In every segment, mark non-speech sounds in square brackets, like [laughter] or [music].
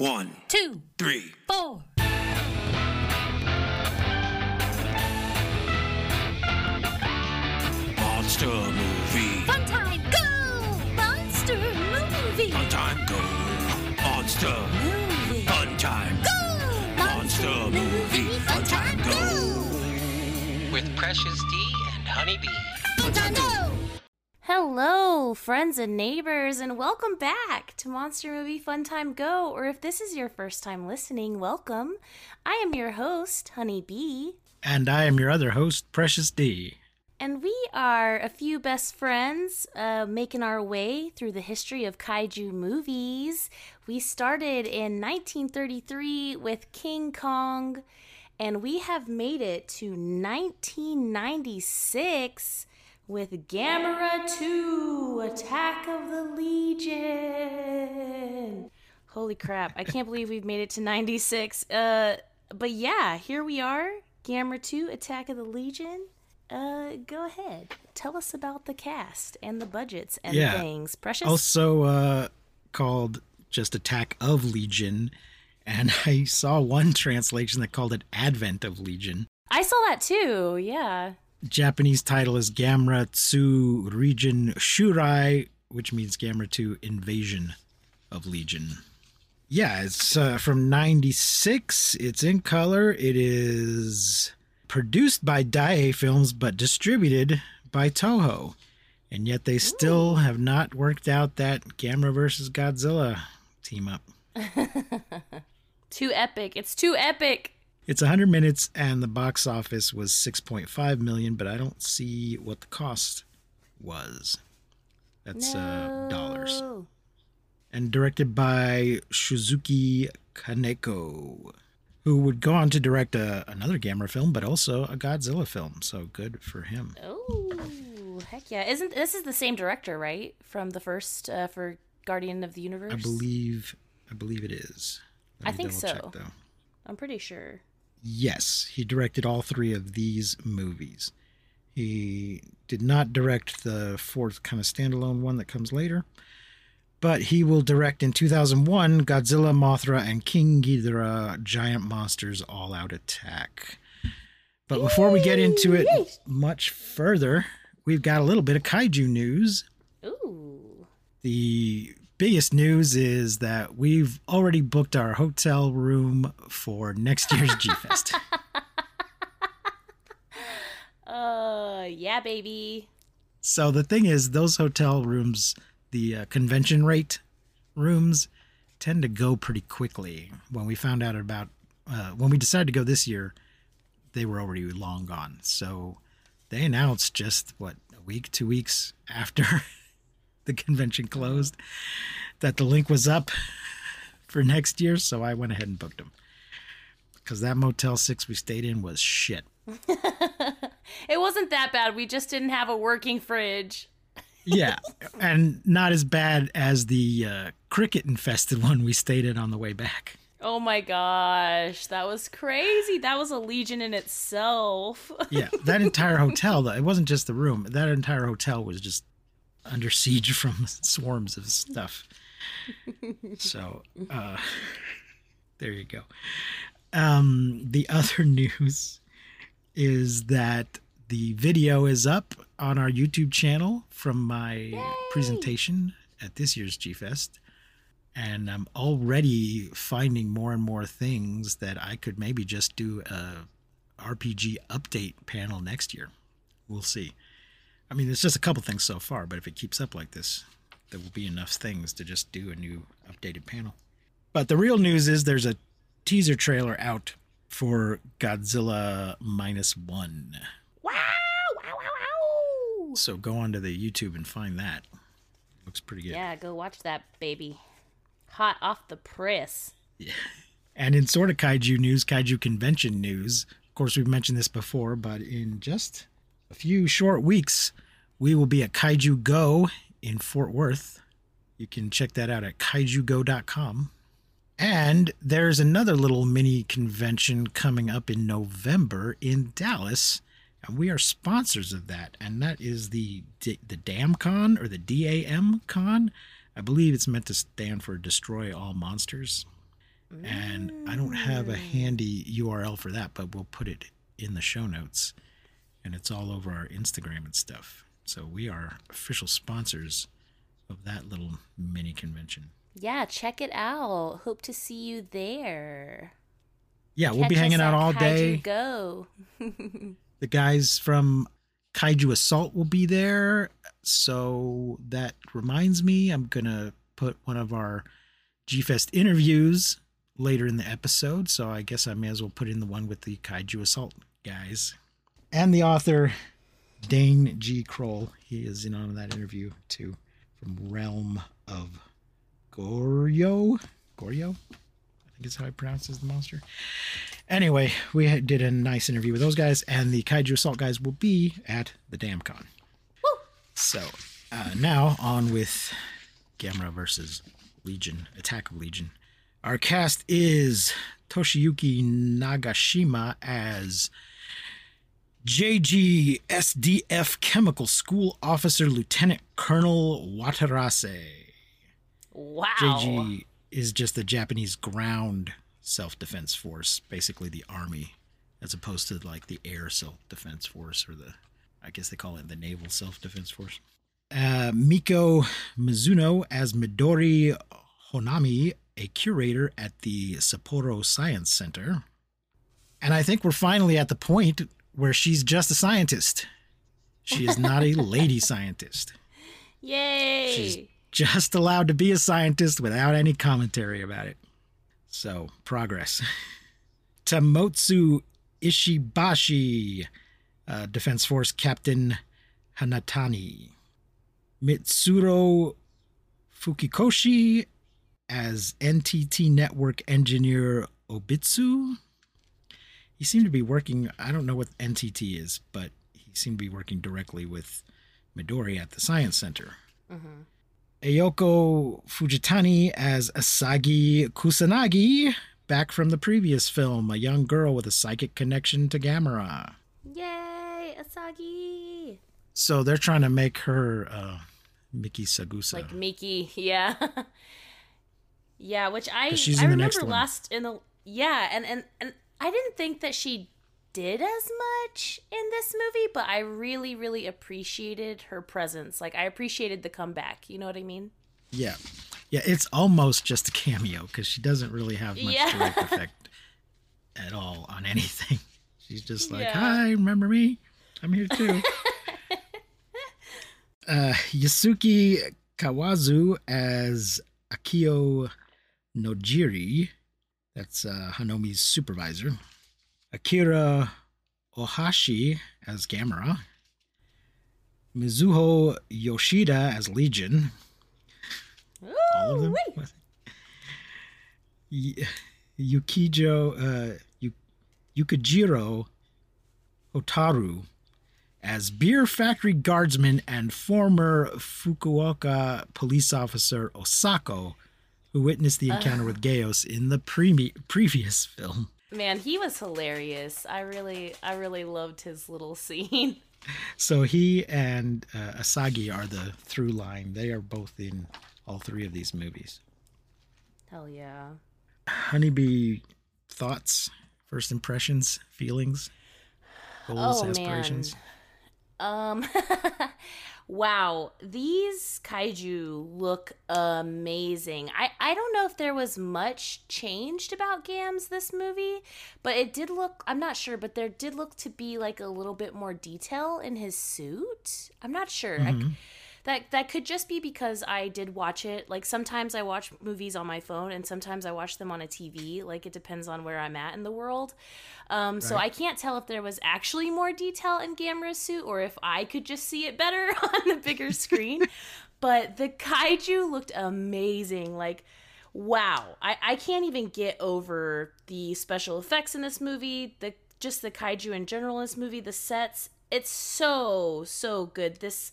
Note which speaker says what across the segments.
Speaker 1: One,
Speaker 2: two,
Speaker 1: three.
Speaker 2: four.
Speaker 1: Monster movie.
Speaker 2: Fun time, go! Monster movie.
Speaker 1: Fun time go. Monster.
Speaker 2: Movie.
Speaker 1: Fun time.
Speaker 2: Go!
Speaker 1: Monster movie. Fun time go.
Speaker 3: with Precious D and Honeybee.
Speaker 2: Fun time, go!
Speaker 4: Hello, friends and neighbors, and welcome back to Monster Movie Fun Time Go. Or if this is your first time listening, welcome. I am your host, Honey Bee,
Speaker 5: And I am your other host, Precious D.
Speaker 4: and we are a few best friends uh, making our way through the history of kaiju movies. We started in 1933 with King Kong, and we have made it to 1996 with Gamera 2 Attack of the Legion. Holy crap, I can't believe we've made it to 96. Uh, but yeah, here we are. Gamera 2 Attack of the Legion. Uh, go ahead. Tell us about the cast and the budgets and
Speaker 5: Yeah.
Speaker 4: things. Precious.
Speaker 5: Also uh, called just Attack of Legion. And [laughs] I saw one translation that called it Advent of Legion.
Speaker 4: I saw that too. Yeah.
Speaker 5: Japanese title is Gamera Tsu Region Shurai, which means Gamera 2 Invasion of Legion. Yeah, it's uh, from 96. It's in color. It is produced by Daiei Films, but distributed by Toho. And yet they still have not worked out that Gamera versus Godzilla team up. [laughs]
Speaker 4: Too epic. It's too epic.
Speaker 5: It's 100 minutes and the box office was 6.5 million, but I don't see what the cost was. That's uh, dollars. And directed by Shusuke Kaneko, who would go on to direct a, another Gamera film, but also a Godzilla film. So good for him.
Speaker 4: Oh, heck yeah! Isn't this is the same director, right? From the first uh, for Guardian of the Universe.
Speaker 5: I believe, I believe it is.
Speaker 4: I think so.
Speaker 5: though.
Speaker 4: I'm pretty sure.
Speaker 5: Yes, he directed all three of these movies. He did not direct the fourth kind of standalone one that comes later, but he will direct in 2001 Godzilla, Mothra, and King Ghidorah Giant Monsters All Out Attack. But before we get into it much further, we've got a little bit of kaiju news.
Speaker 4: Ooh.
Speaker 5: The biggest news is that we've already booked our hotel room for next year's G Fest. [laughs]
Speaker 4: Uh, yeah, baby.
Speaker 5: So the thing is, those hotel rooms, the uh, convention rate rooms, tend to go pretty quickly. When we found out about, uh, when we decided to go this year, they were already long gone. So they announced just what a week, two weeks after [laughs] the convention closed that the link was up for next year. So I went ahead and booked them because that Motel Six we stayed in was shit. [laughs]
Speaker 4: It wasn't that bad. We just didn't have a working fridge. [laughs]
Speaker 5: yeah, and not as bad as the uh, cricket infested [laughs] one we stayed in on the way back.
Speaker 4: Oh my gosh, that was crazy. That was a legion in itself.
Speaker 5: Yeah, that entire hotel, though, it wasn't just the room. That entire hotel was just under siege from [laughs] swarms of stuff. So, uh, there you go. Um, the other [laughs] news is that the video is up on our YouTube channel from my presentation at this year's G Fest. And I'm already finding more and more things that I could maybe just do a RPG update panel next year. We'll see. I mean, it's just a couple things so far, but if it keeps up like this, there will be enough things to just do a new updated panel. But the real news is there's a teaser trailer out for Godzilla minus one.
Speaker 4: wow, wow, wow, wow.
Speaker 5: So go onto the YouTube and find that. Looks pretty good.
Speaker 4: Yeah, go watch that, baby. Hot off the press. Yeah.
Speaker 5: And in sort of kaiju news, kaiju convention news, of course, we've mentioned this before, but in just a few short weeks, we will be at Kaiju Go in Fort Worth. You can check that out at kaijugo.com. And there's another little mini convention coming up in November in Dallas. And we are sponsors of that. And that is the the DAMCon or the DAM Con. I believe it's meant to stand for Destroy All Monsters. And I don't have a handy URL for that, but we'll put it in the show notes. And it's all over our Instagram and stuff. So we are official sponsors of that little mini convention.
Speaker 4: Yeah, check it out. Hope to see you there.
Speaker 5: Yeah, we'll be hanging out all
Speaker 4: Kaiju
Speaker 5: day.
Speaker 4: Go. [laughs]
Speaker 5: The guys from Kaiju Assault will be there. So that reminds me, I'm going to put one of our G Fest interviews later in the episode. So I guess I may as well put in the one with the Kaiju Assault guys. And the author, Dane G. Kroll. He is in on that interview too from Realm of Goryo. Goryo? I think is how he pronounces the monster. Anyway, we did a nice interview with those guys, and the Kaiju Assault guys will be at the DamCon. So uh, now on with Gamera versus Legion, Attack of Legion. Our cast is Toshiyuki Nagashima as JG SDF Chemical School Officer Lieutenant Colonel Watarase.
Speaker 4: Wow.
Speaker 5: JG is just the Japanese ground self defense force, basically the army, as opposed to like the air self defense force or the, I guess they call it the naval self defense force. Uh, Miko Mizuno as Midori Honami, a curator at the Sapporo Science Center. And I think we're finally at the point where she's just a scientist. She is not a [laughs] lady scientist
Speaker 4: Yay.
Speaker 5: She's just allowed to be a scientist without any commentary about it. So, progress. [laughs] Tamotsu Ishibashi, uh, Defense Force Captain Hanatani. Mitsuru Fukikoshi as NTT Network Engineer Obitsu. He seemed to be working, I don't know what NTT is, but he seemed to be working directly with Midori at the Science Center.
Speaker 4: Mhm.
Speaker 5: Ayako Fujitani as Asagi Kusanagi, back from the previous film, a young girl with a psychic connection to Gamera.
Speaker 4: Yay, Asagi.
Speaker 5: So they're trying to make her uh, Miki Sagusa.
Speaker 4: Like Miki, [laughs] yeah. [laughs] yeah, which I
Speaker 5: she's
Speaker 4: I remember
Speaker 5: next one.
Speaker 4: last in the yeah, and and and I didn't think that she did as much in this movie, but I really really appreciated her presence. Like I appreciated the comeback. You know what I mean?
Speaker 5: yeah. Yeah, it's almost just a cameo because she doesn't really have much
Speaker 4: Yeah.
Speaker 5: direct effect at all on anything. [laughs] She's just like,
Speaker 4: Yeah.
Speaker 5: hi, remember me? I'm here too. [laughs] uh, Yasuki Kawazu as Akio Nojiri. That's uh, Hanomi's supervisor. Akira Ohashi as Gamera. Mizuho Yoshida as Legion. All of them? Y- Yukijo, uh, Yu- Yukijiro Hotaru as beer factory guardsman and former Fukuoka police officer Osako, who witnessed the encounter with Geos in the pre- previous film.
Speaker 4: Man, he was hilarious. I really I really loved his little [laughs] scene.
Speaker 5: So he and uh, Asagi are the through line. They are both in all three of these movies.
Speaker 4: Hell yeah.
Speaker 5: Honeybee thoughts, first impressions, feelings, goals,
Speaker 4: Oh, man.
Speaker 5: aspirations.
Speaker 4: Um [laughs] wow, these kaiju look amazing. I I don't know if there was much changed about Gams this movie, but it did look I'm not sure, but there did look to be like a little bit more detail in his suit. I'm not sure. I- that that could just be because I did watch it. Like sometimes I watch movies on my phone and sometimes I watch them on a TV. Like it depends on where I'm at in the world. Um, So I can't tell if there was actually more detail in Gamera's suit or if I could just see it better [laughs] on the bigger screen. but the kaiju looked amazing. Like wow, I, I can't even get over the special effects in this movie. The just the kaiju in general in this movie. The sets. It's so so good. This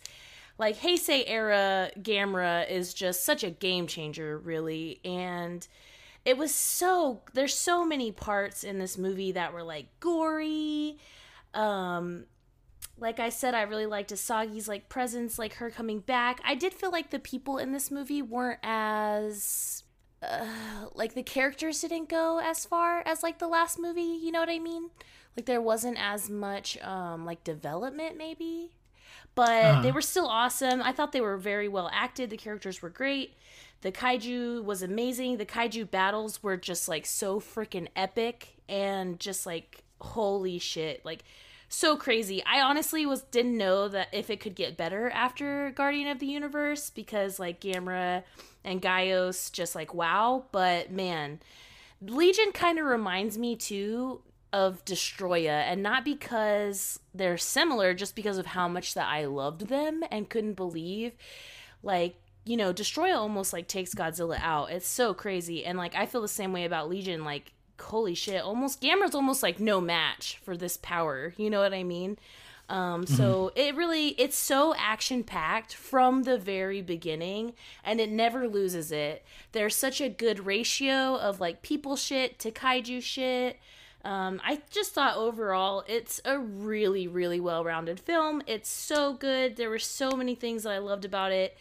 Speaker 4: like Heisei era Gamera is just such a game changer, really. And it was so there's so many parts in this movie that were like gory. Um like I said, I really liked Asagi's like presence, like her coming back. I did feel like the people in this movie weren't as like the characters didn't go as far as like the last movie you know what i mean like there wasn't as much um like development maybe but
Speaker 5: Uh-huh.
Speaker 4: they were still awesome. I thought they were very well acted. The characters were great. The kaiju was amazing. The kaiju battles were just like so freaking epic and just like holy shit like so crazy. I honestly was didn't know that if it could get better after guardian of the universe because like gamera and gaios just like wow. But man legion kind of reminds me too of Destoroyah and not because they're similar just because of how much that i loved them and couldn't believe. Like you know Destoroyah almost like takes godzilla out. It's so crazy and like i feel the same way about legion like holy shit almost gamera's almost like no match for this power you know what i mean? Um so it really it's so action packed from the very beginning and it never loses it. There's such a good ratio of like people shit to kaiju shit um, I just thought overall it's a really, really well rounded film. It's so good. There were so many things that I loved about it.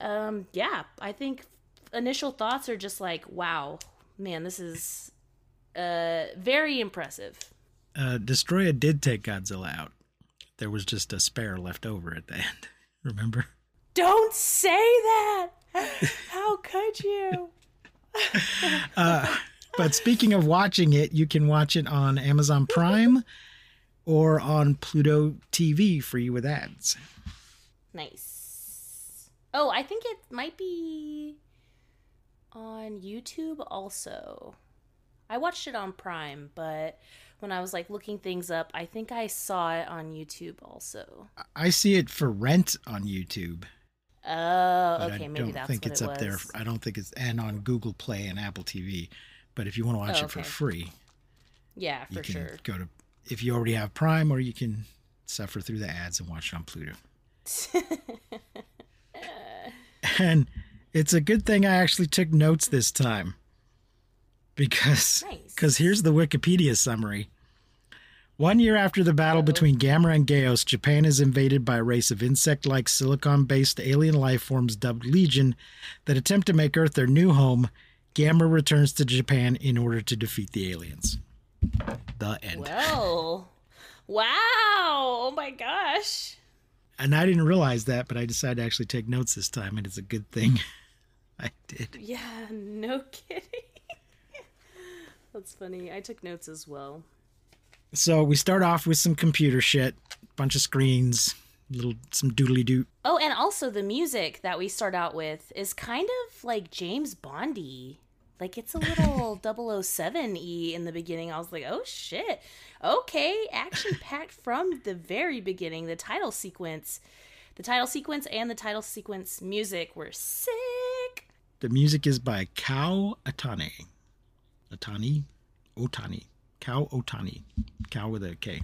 Speaker 4: Um, yeah, I think initial thoughts are just like, wow, man, this is uh, very impressive.
Speaker 5: Uh, Destoroyah did take Godzilla out. There was just a spare left over at the end. [laughs] Remember?
Speaker 4: Don't say that! How could you? [laughs]
Speaker 5: But speaking of watching it, you can watch it on Amazon Prime or on Pluto TV free with ads.
Speaker 4: Nice. Oh, I think it might be on YouTube also. I watched it on Prime, but when I was like looking things up, I think I saw it on YouTube also.
Speaker 5: I see it for rent on YouTube.
Speaker 4: Oh, okay,
Speaker 5: I
Speaker 4: maybe
Speaker 5: don't
Speaker 4: that's
Speaker 5: think
Speaker 4: what
Speaker 5: it's
Speaker 4: it
Speaker 5: up there. I don't think it's and on Google Play and Apple TV. But if you want to watch
Speaker 4: Oh,
Speaker 5: it for free,
Speaker 4: Yeah,
Speaker 5: you
Speaker 4: for
Speaker 5: can
Speaker 4: sure.
Speaker 5: go to if you already have Prime, or you can suffer through the ads and watch it on Pluto. [laughs] and it's a good thing I actually took notes this time because
Speaker 4: Nice.
Speaker 5: because here's the Wikipedia summary. One year after the battle between Gamera and Gaos, Japan is invaded by a race of insect like silicon based alien life forms dubbed Legion that attempt to make Earth their new home. Gamera returns to Japan in order to defeat the aliens. The end.
Speaker 4: Well, wow! Oh my gosh!
Speaker 5: And I didn't realize that, but I decided to actually take notes this time, and it's a good thing [laughs] I did.
Speaker 4: Yeah, no kidding. [laughs] That's funny. I took notes as well.
Speaker 5: So we start off with some computer shit, bunch of screens, little some doodly doo.
Speaker 4: Oh, and also the music that we start out with is kind of like James Bondy. Like it's a little [laughs] 007 E in the beginning. I was like, oh shit. Okay, action [laughs] packed from the very beginning. The title sequence, the title sequence and the title sequence music were sick.
Speaker 5: The music is by Kow Atane. Atani? Otani. Kow Otani. Cow with a K.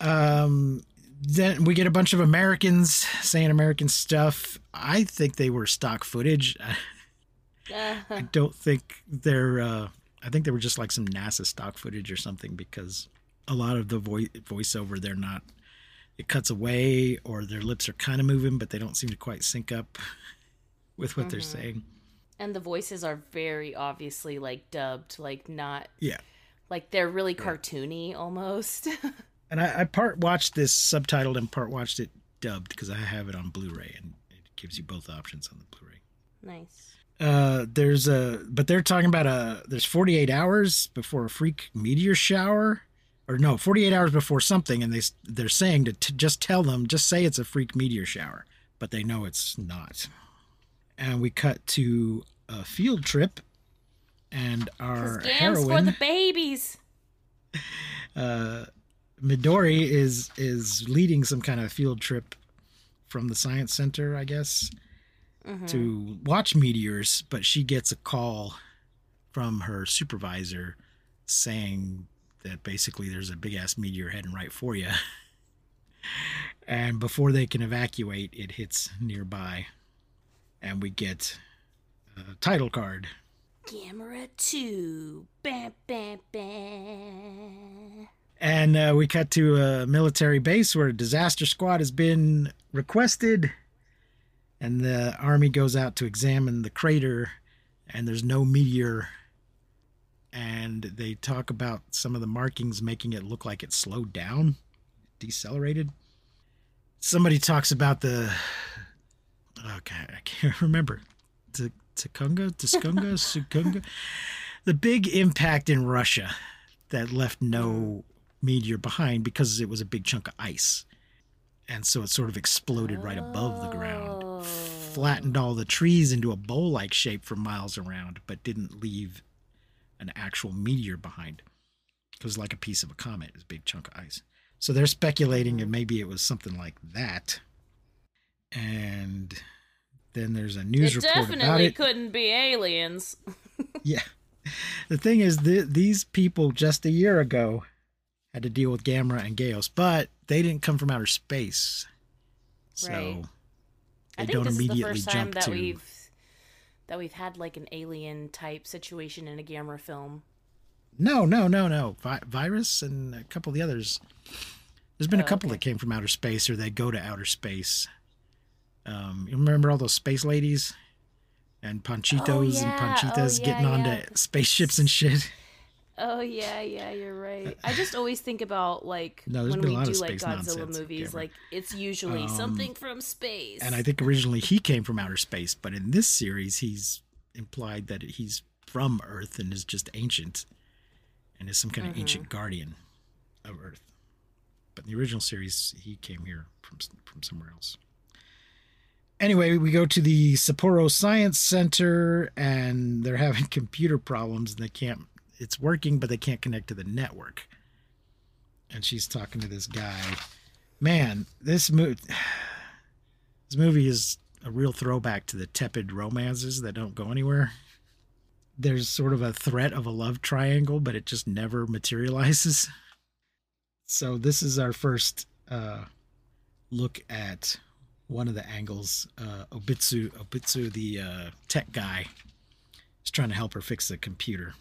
Speaker 5: Um, then we get a bunch of Americans saying American stuff. I think they were stock footage. [laughs] I don't think they're. Uh, I think they were just like some NASA stock footage or something because a lot of the voice voiceover they're not. It cuts away, or their lips are kind of moving, but they don't seem to quite sync up with what they're saying.
Speaker 4: and the voices are very obviously like dubbed, like not
Speaker 5: Yeah,
Speaker 4: like they're really cartoony almost. [laughs]
Speaker 5: and I, I part watched this subtitled and part watched it dubbed because I have it on Blu-ray, and it gives you both options on the Blu-ray.
Speaker 4: nice.
Speaker 5: Uh, there's a, but they're talking about a. There's 48 hours before a freak meteor shower, or no, 48 hours before something, and they they're saying to t- just tell them, just say it's a freak meteor shower, but they know it's not. And we cut to a field trip, and our
Speaker 4: Scams for the babies. [laughs]
Speaker 5: uh, Midori is is leading some kind of field trip from the science center, I guess, to watch meteors. But she gets a call from her supervisor saying that basically there's a big ass meteor heading right for you. [laughs] and before they can evacuate, it hits nearby, and we get a title card.
Speaker 4: Gamera 2. Bam, bam, bam.
Speaker 5: And uh, we cut to a military base where a disaster squad has been requested. And the army goes out to examine the crater and there's no meteor. And they talk about some of the markings making it look like it slowed down, decelerated. Somebody talks about the. Okay, I can't [laughs] remember. T- Tukunga? Tuskunga? Sukunga? [laughs] The big impact in Russia that left no meteor behind because it was a big chunk of ice. And so it sort of exploded right above the ground,
Speaker 4: Oh.
Speaker 5: flattened all the trees into a bowl like shape for miles around, but didn't leave an actual meteor behind. It was like a piece of a comet, it was a big chunk of ice. So they're speculating that mm. maybe it was something like that. And then there's a news
Speaker 4: It
Speaker 5: report about
Speaker 4: definitely
Speaker 5: it.
Speaker 4: couldn't be aliens. [laughs]
Speaker 5: Yeah. The thing is, th- these people just a year ago had to deal with Gamera and Gaios, but they didn't come from outer space. So
Speaker 4: Right.
Speaker 5: they
Speaker 4: I think
Speaker 5: don't
Speaker 4: this is the
Speaker 5: immediately
Speaker 4: first time
Speaker 5: jump
Speaker 4: that
Speaker 5: to.
Speaker 4: we've that we've had like an alien type situation in a Gamera film.
Speaker 5: No, no, no, no. Vi- Virus and a couple of the others. There's been a
Speaker 4: Oh,
Speaker 5: couple
Speaker 4: okay.
Speaker 5: that came from outer space or they go to outer space. Um, you remember all those space ladies? And Panchitos
Speaker 4: Oh,
Speaker 5: and. Panchitas
Speaker 4: Oh,
Speaker 5: getting
Speaker 4: yeah,
Speaker 5: onto
Speaker 4: yeah.
Speaker 5: spaceships and shit.
Speaker 4: Oh yeah, yeah, you're right. I just always think about like
Speaker 5: No,
Speaker 4: when we do like Godzilla movies, like it's usually
Speaker 5: Um,
Speaker 4: something from space.
Speaker 5: And I think originally he came from outer space, but in this series, he's implied that he's from Earth and is just ancient and is some kind of ancient guardian of Earth. But in the original series, he came here from from somewhere else. Anyway, we go to the Sapporo Science Center and they're having [laughs] computer problems and they can't it's working but they can't connect to the network. And she's talking to this guy. Man, this movie [sighs] this movie is a real throwback to the tepid romances that don't go anywhere. There's sort of a threat of a love triangle, but it just never materializes. So this is our first uh, look at one of the angles. Uh, Obitsu, Obitsu, the uh, tech guy, is trying to help her fix the computer,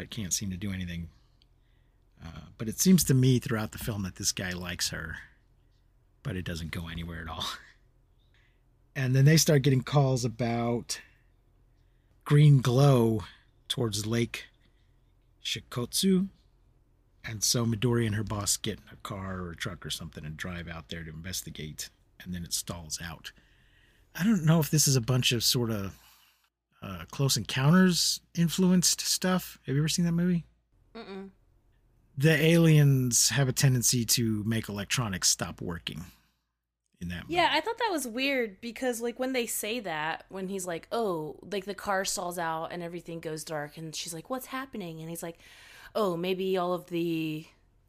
Speaker 5: but can't seem to do anything. Uh, but it seems to me throughout the film that this guy likes her but it doesn't go anywhere at all. [laughs] And then they start getting calls about green glow towards Lake Shikotsu. And so Midori and her boss get in a car or a truck or something and drive out there to investigate. And then it stalls out. I don't know if this is a bunch of sort of uh, Close Encounters influenced stuff. Have you ever seen that movie?
Speaker 4: Mm-mm.
Speaker 5: The aliens have a tendency to make electronics stop working in that movie.
Speaker 4: Yeah, I thought that was weird because like when they say that, when he's like, "Oh, like the car stalls out and everything goes dark," and she's like, "What's happening?" and he's like, "Oh, maybe all of the,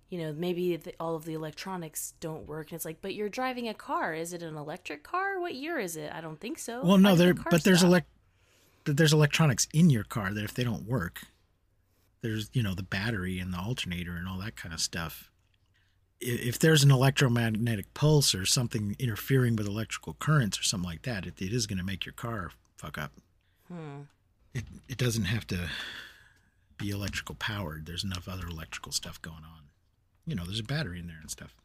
Speaker 4: you know, maybe the, all of the electronics don't work." And it's like, "But you're driving a car. Is it an electric car? What year is it? I don't think so."
Speaker 5: Well, no, there, but there's elect, but there's electronics in your car that if they don't work, there's you know the battery and the alternator and all that kind of stuff. If there's an electromagnetic pulse or something interfering with electrical currents or something like that, it, it is going to make your car fuck up.
Speaker 4: Hmm.
Speaker 5: It it doesn't have to be electrical powered. There's enough other electrical stuff going on. You know, there's a battery in there and stuff.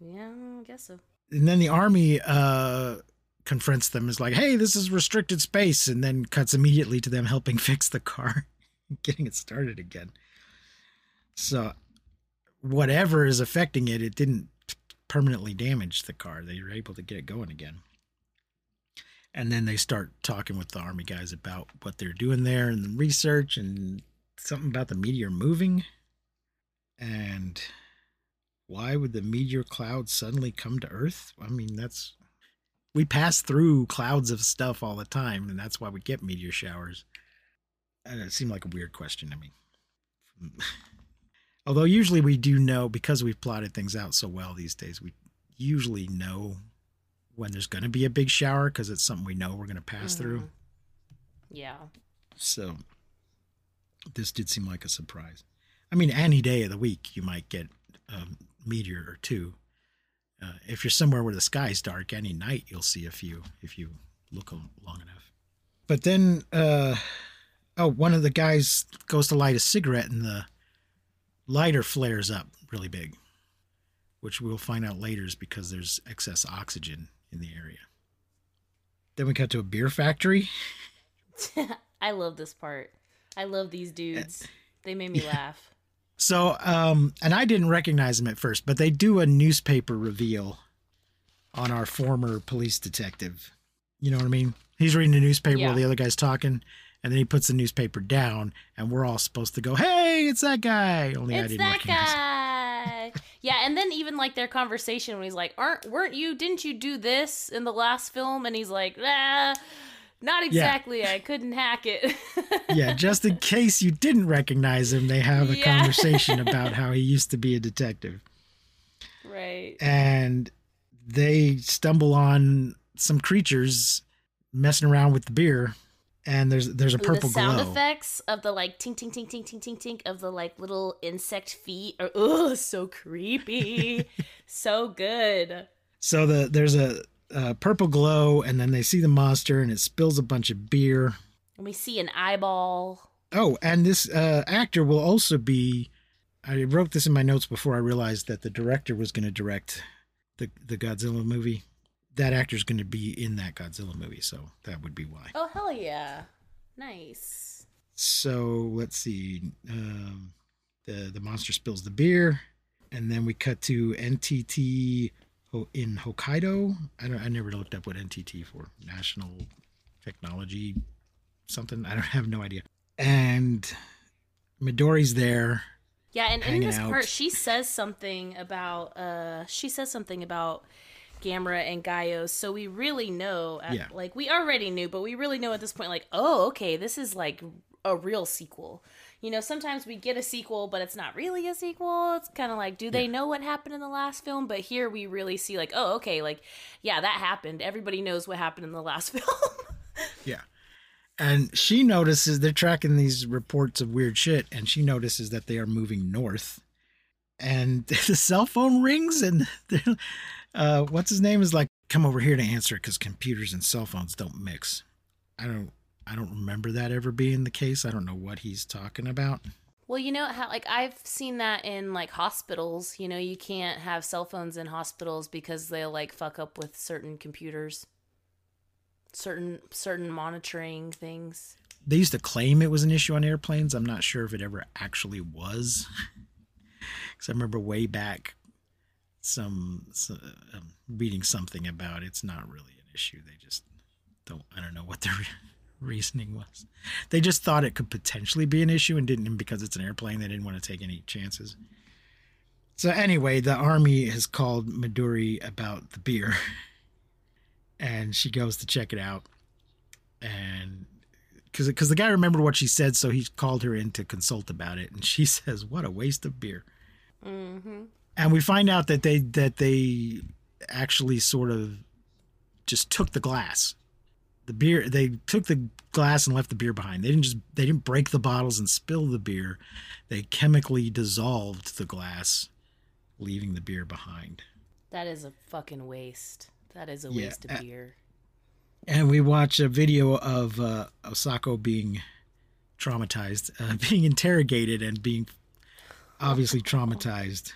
Speaker 4: Yeah, I guess so.
Speaker 5: and then the army uh confronts them is like hey this is restricted space and then cuts immediately to them helping [laughs] fix the car getting it started again. So whatever is affecting it it didn't permanently damage the car. They were able to get it going again. And then they start talking with the army guys about what they're doing there and the research and something about the meteor moving. And why would the meteor cloud suddenly come to earth? I mean that's we pass through clouds of stuff all the time and that's why we get meteor showers and it seemed like a weird question to me [laughs] although usually we do know because we've plotted things out so well these days we usually know when there's going to be a big shower because it's something we know we're going to pass through
Speaker 4: Mhm. Yeah.
Speaker 5: so this did seem like a surprise. I mean, any day of the week you might get a meteor or two. Uh, if you're somewhere where the sky's dark, any night you'll see a few if you look long enough. But then, uh, oh, one of the guys goes to light a cigarette and the lighter flares up really big, which we'll find out later is because there's excess oxygen in the area. Then we cut to a beer factory. [laughs] [laughs]
Speaker 4: I love this part. I love these dudes. [laughs] They made me laugh.
Speaker 5: So, um, and I didn't recognize him at first, but they do a newspaper reveal on our former police detective. You know what I mean? He's reading the newspaper
Speaker 4: Yeah.
Speaker 5: while the other guy's talking, and then he puts the newspaper down, and we're all supposed to go, "Hey, it's that guy!" Only I didn't
Speaker 4: that
Speaker 5: recognize.
Speaker 4: guy. [laughs] yeah, and then even like their conversation when he's like, "Aren't weren't you? Didn't you do this in the last film?" And he's like, "Ah, not exactly. I couldn't hack it." [laughs]
Speaker 5: yeah, just in case you didn't recognize him, they have a
Speaker 4: Yeah.
Speaker 5: conversation about [laughs] how he used to be a detective.
Speaker 4: right.
Speaker 5: and they stumble on some creatures messing around with the beer and there's there's a
Speaker 4: Ooh,
Speaker 5: purple
Speaker 4: the sound
Speaker 5: glow
Speaker 4: effects of the like tink tink tink tink tink tink tink of the like little insect feet are oh so creepy, [laughs] so good.
Speaker 5: so the there's a, a purple glow and then they see the monster and it spills a bunch of beer
Speaker 4: And we see an eyeball.
Speaker 5: oh and this uh, actor will also be i wrote this in my notes before i realized that the director was going to direct the the godzilla movie that actor's going to be in that godzilla movie so that would be why
Speaker 4: Oh hell yeah, nice.
Speaker 5: So let's see. Um, the the monster spills the beer, and then we cut to NTT in Hokkaido. I don't. I never looked up what NTT for National Technology something. I don't [laughs] have no idea. And Midori's there.
Speaker 4: Yeah, and in this
Speaker 5: out.
Speaker 4: part, she says something about uh, she says something about Gamera and Gaios. So we really know, at,
Speaker 5: Yeah.
Speaker 4: like we already knew, but we really know at this point, like, oh, okay, this is like a real sequel. You know, sometimes we get a sequel, but it's not really a sequel. It's kind of like, do they know what happened in the last film? But here we really see, like, oh, okay, like, yeah, that happened. Everybody knows what happened in the last [laughs] film.
Speaker 5: Yeah. And she notices they're tracking these reports of weird shit, and she notices that they are moving north. And [laughs] the cell phone rings, and [laughs] uh, what's his name is like, "Come over here to answer it because computers and cell phones don't mix." I don't, I don't remember that ever being the case. I don't know what he's talking about.
Speaker 4: Well, you know how like I've seen that in like hospitals, you know, you can't have cell phones in hospitals because they'll like fuck up with certain computers. Certain certain monitoring things.
Speaker 5: They used to claim it was an issue on airplanes. I'm not sure if it ever actually was. [laughs] Because I remember way back, some, some um, reading something about it's not really an issue. They just don't. I don't know what their re- [laughs] reasoning was. They just thought it could potentially be an issue and didn't. And because it's an airplane, they didn't want to take any chances. So anyway, the army has called Midori about the beer, [laughs] and she goes to check it out, and because because the guy remembered what she said, so he called her in to consult about it, and she [laughs] says, "What a waste of beer."
Speaker 4: Mm-hmm.
Speaker 5: And we find out that they that they actually sort of just took the glass, the beer. They took the glass and left the beer behind. They didn't just they didn't break the bottles and spill the beer. They chemically dissolved the glass, leaving the beer behind.
Speaker 4: That is a fucking waste. That is a
Speaker 5: Yeah,
Speaker 4: waste of
Speaker 5: uh,
Speaker 4: beer.
Speaker 5: and we watch a video of uh, Osako being traumatized, uh, [laughs] being interrogated, and being obviously traumatized.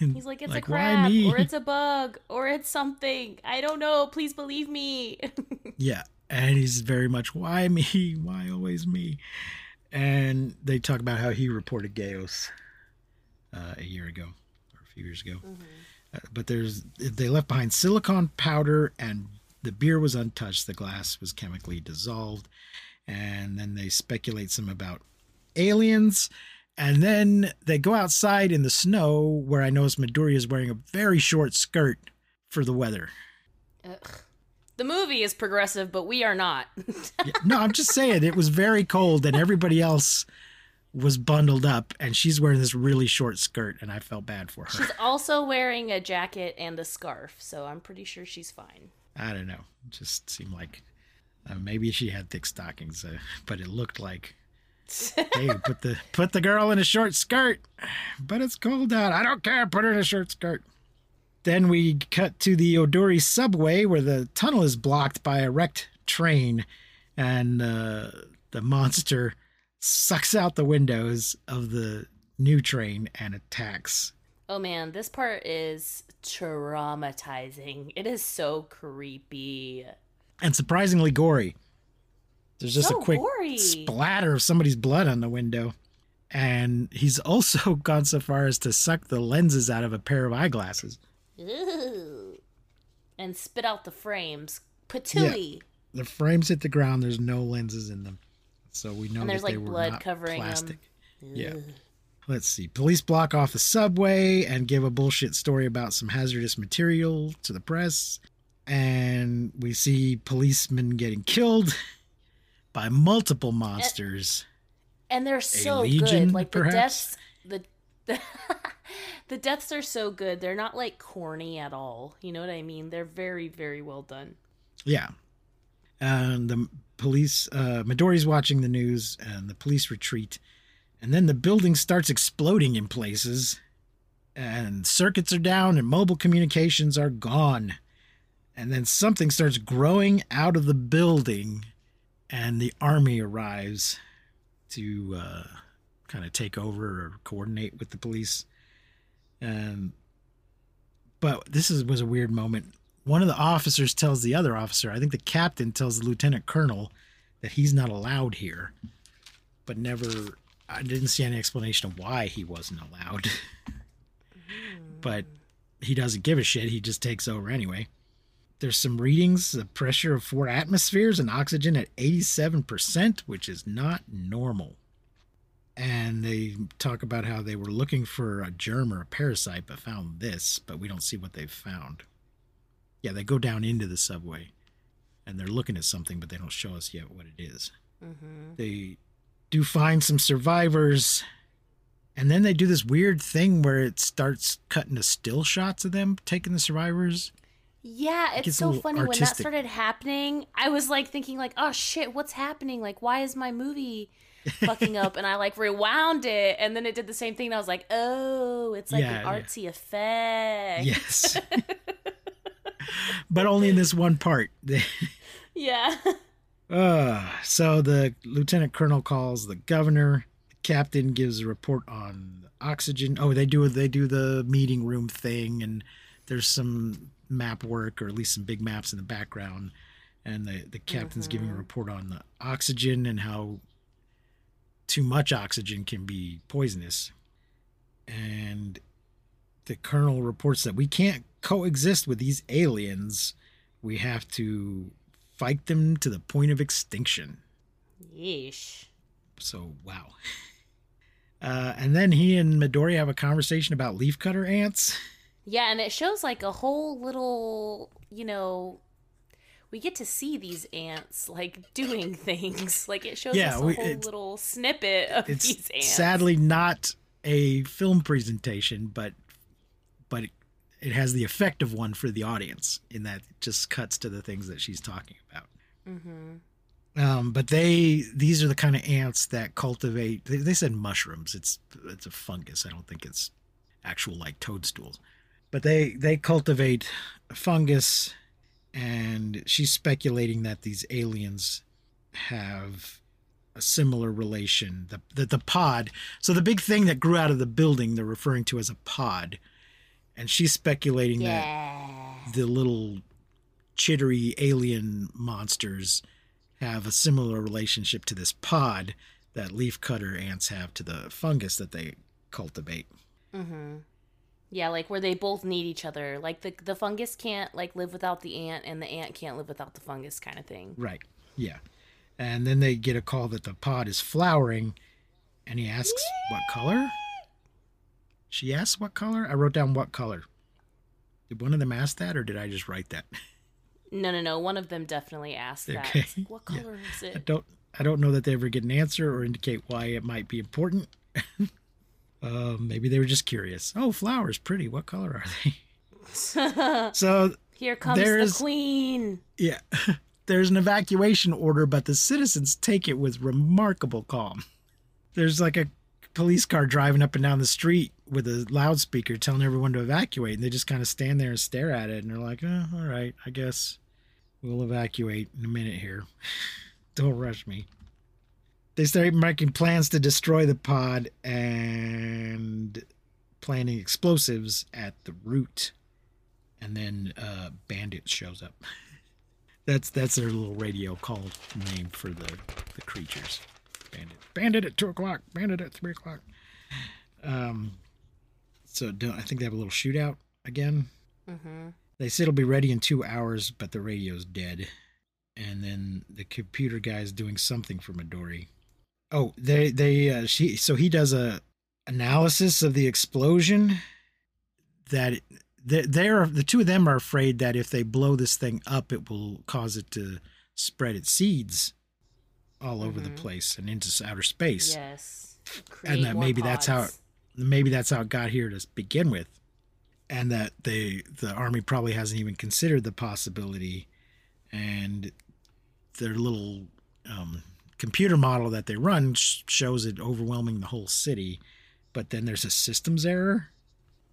Speaker 5: And
Speaker 4: He's like, it's
Speaker 5: like,
Speaker 4: a crab, or it's [laughs] a bug, or it's something. I don't know. Please believe me. [laughs]
Speaker 5: yeah, and he's very much why me, [laughs] why always me. And they talk about how he reported Gaios uh, a year ago or a few years ago. Uh, but there's they left behind silicon powder and the beer was untouched the glass was chemically dissolved and then they speculate some about aliens and then they go outside in the snow where i notice midori is wearing a very short skirt for the weather
Speaker 4: Ugh. The movie is progressive, but we are not. [laughs]
Speaker 5: Yeah, no i'm just saying it was very cold and everybody else was bundled up and she's wearing this really short skirt and i felt bad for her
Speaker 4: She's also wearing a jacket and a scarf, so I'm pretty sure she's fine.
Speaker 5: I don't know. It just seemed like uh, maybe she had thick stockings, uh, but it looked like [laughs] hey, put the put the girl in a short skirt. But it's cold out. I don't care. Put her in a short skirt. Then we cut to the Odori subway where the tunnel is blocked by a wrecked train, and uh, the monster sucks out the windows of the new train and attacks.
Speaker 4: Oh man, this part is traumatizing. It is so creepy.
Speaker 5: And surprisingly gory. There's just
Speaker 4: So
Speaker 5: a quick
Speaker 4: gory.
Speaker 5: splatter of somebody's blood on the window. And he's also [laughs] gone so far as to suck the lenses out of a pair of eyeglasses.
Speaker 4: Ooh. And spit out the frames. Patooey.
Speaker 5: The frames hit the ground. There's no lenses in them, so we know
Speaker 4: And there's
Speaker 5: that they
Speaker 4: like
Speaker 5: were
Speaker 4: blood
Speaker 5: not
Speaker 4: covering
Speaker 5: plastic.
Speaker 4: them.
Speaker 5: Yeah. Let's see. Police block off the subway and give a bullshit story about some hazardous material to the press. And we see policemen getting killed [laughs] by multiple monsters.
Speaker 4: And they're so
Speaker 5: legion,
Speaker 4: good. Like the deaths the the, [laughs] the deaths are so good. They're not like corny at all. You know what I mean? They're very, very well done.
Speaker 5: Yeah. And the police, uh, Midori's watching the news and the police retreat. And then the building starts exploding in places. And circuits are down and mobile communications are gone. And then something starts growing out of the building. And the army arrives to uh, kind of take over or coordinate with the police. And but this is, was a weird moment one of the officers tells the other officer, I think the captain tells the lieutenant colonel that he's not allowed here, but never, I didn't see any explanation of why he wasn't allowed. [laughs] but he doesn't give a shit. He just takes over anyway. There's some readings, the pressure of four atmospheres and oxygen at 87%, which is not normal. And they talk about how they were looking for a germ or a parasite, but found this, but we don't see what they've found. Yeah, they go down into the subway and they're looking at something, but they don't show us yet what it is.
Speaker 4: Mm-hmm.
Speaker 5: They do find some survivors, and then they do this weird thing where it starts cutting to still shots of them taking the survivors.
Speaker 4: Yeah, it's
Speaker 5: a
Speaker 4: so funny when that started happening. I was like thinking like, "Oh shit, what's happening? Like why is my movie [laughs] fucking up?" and I like rewound it and then it did the same thing and I was like, "Oh, it's like
Speaker 5: Yeah,
Speaker 4: an
Speaker 5: yeah.
Speaker 4: artsy effect."
Speaker 5: Yes. [laughs] but only in this one part. [laughs]
Speaker 4: Yeah.
Speaker 5: Uh, so the lieutenant colonel calls the governor. The captain gives a report on oxygen. Oh, they do they do the meeting room thing, and there's some map work, or at least some big maps in the background. And the the captain's giving a report on the oxygen and how too much oxygen can be poisonous. And the colonel reports that we can't coexist with these aliens. We have to fight them to the point of extinction.
Speaker 4: Yeesh.
Speaker 5: So, wow. [laughs] Uh, and then he and Midori have a conversation about leafcutter ants. [laughs]
Speaker 4: Yeah, and it shows like a whole little, you know, we get to see these ants like [laughs] doing things. Like it shows
Speaker 5: Yeah,
Speaker 4: us a
Speaker 5: we-
Speaker 4: whole little snippet of
Speaker 5: It's
Speaker 4: these ants.
Speaker 5: sadly not a film presentation, but but it, it has the effect of one for the audience in that it just cuts to the things that she's talking about.
Speaker 4: Mm-hmm.
Speaker 5: Um, but they these are the kind of ants that cultivate. They, they said mushrooms. It's it's a fungus. I don't think it's actual like toadstools. But they they cultivate fungus, and she's speculating that these aliens have a similar relation. The, the the pod. So the big thing that grew out of the building they're referring to as a pod, and she's speculating that the little chittery alien monsters have a similar relationship to this pod that leafcutter ants have to the fungus that they cultivate.
Speaker 4: Mm-hmm. Yeah, like where they both need each other. Like the the fungus can't like live without the ant, and the ant can't live without the fungus, kind of thing.
Speaker 5: Right. Yeah. And then they get a call that the pod is flowering, and he asks what color. She asks what color. I wrote down what color. Did one of them ask that, or did I just write that?
Speaker 4: No, no, no. One of them definitely asked that.
Speaker 5: Okay.
Speaker 4: Like, what [laughs]
Speaker 5: Yeah.
Speaker 4: color is
Speaker 5: I don't. I don't know that they ever get an answer or indicate why it might be important. [laughs] uh, maybe they were just curious. Oh, flowers, pretty. What color are they? [laughs] [laughs] so
Speaker 4: Here comes the queen.
Speaker 5: yeah, [laughs] there's an evacuation order, but the citizens take it with remarkable calm. There's like a police car driving up and down the street with a loudspeaker telling everyone to evacuate, and they just kind of stand there and stare at it, and they're like, oh, "All right, I guess we'll evacuate in a minute here. Don't rush me." They start making plans to destroy the pod and planning explosives at the root, and then uh, Bandit shows up. [laughs] That's that's their little radio call name for the the creatures. Bandit, bandit at two o'clock. Bandit at three o'clock. Um, so don't I think they have a little shootout again?
Speaker 4: Mm-hmm.
Speaker 5: They said it'll be ready in two hours, but the radio's dead. And then the computer guy's doing something for Midori. Oh, they they uh, she so he does a analysis of the explosion. That they they're the two of them are afraid that if they blow this thing up, it will cause it to spread its seeds all over the
Speaker 4: Mhm.
Speaker 5: place and into outer space.
Speaker 4: Yes.
Speaker 5: And that maybe that's how
Speaker 4: pods.
Speaker 5: maybe that's how it got here to begin with and that they the army probably hasn't even considered the possibility and their little um, computer model that they run sh- shows it overwhelming the whole city but then there's a systems error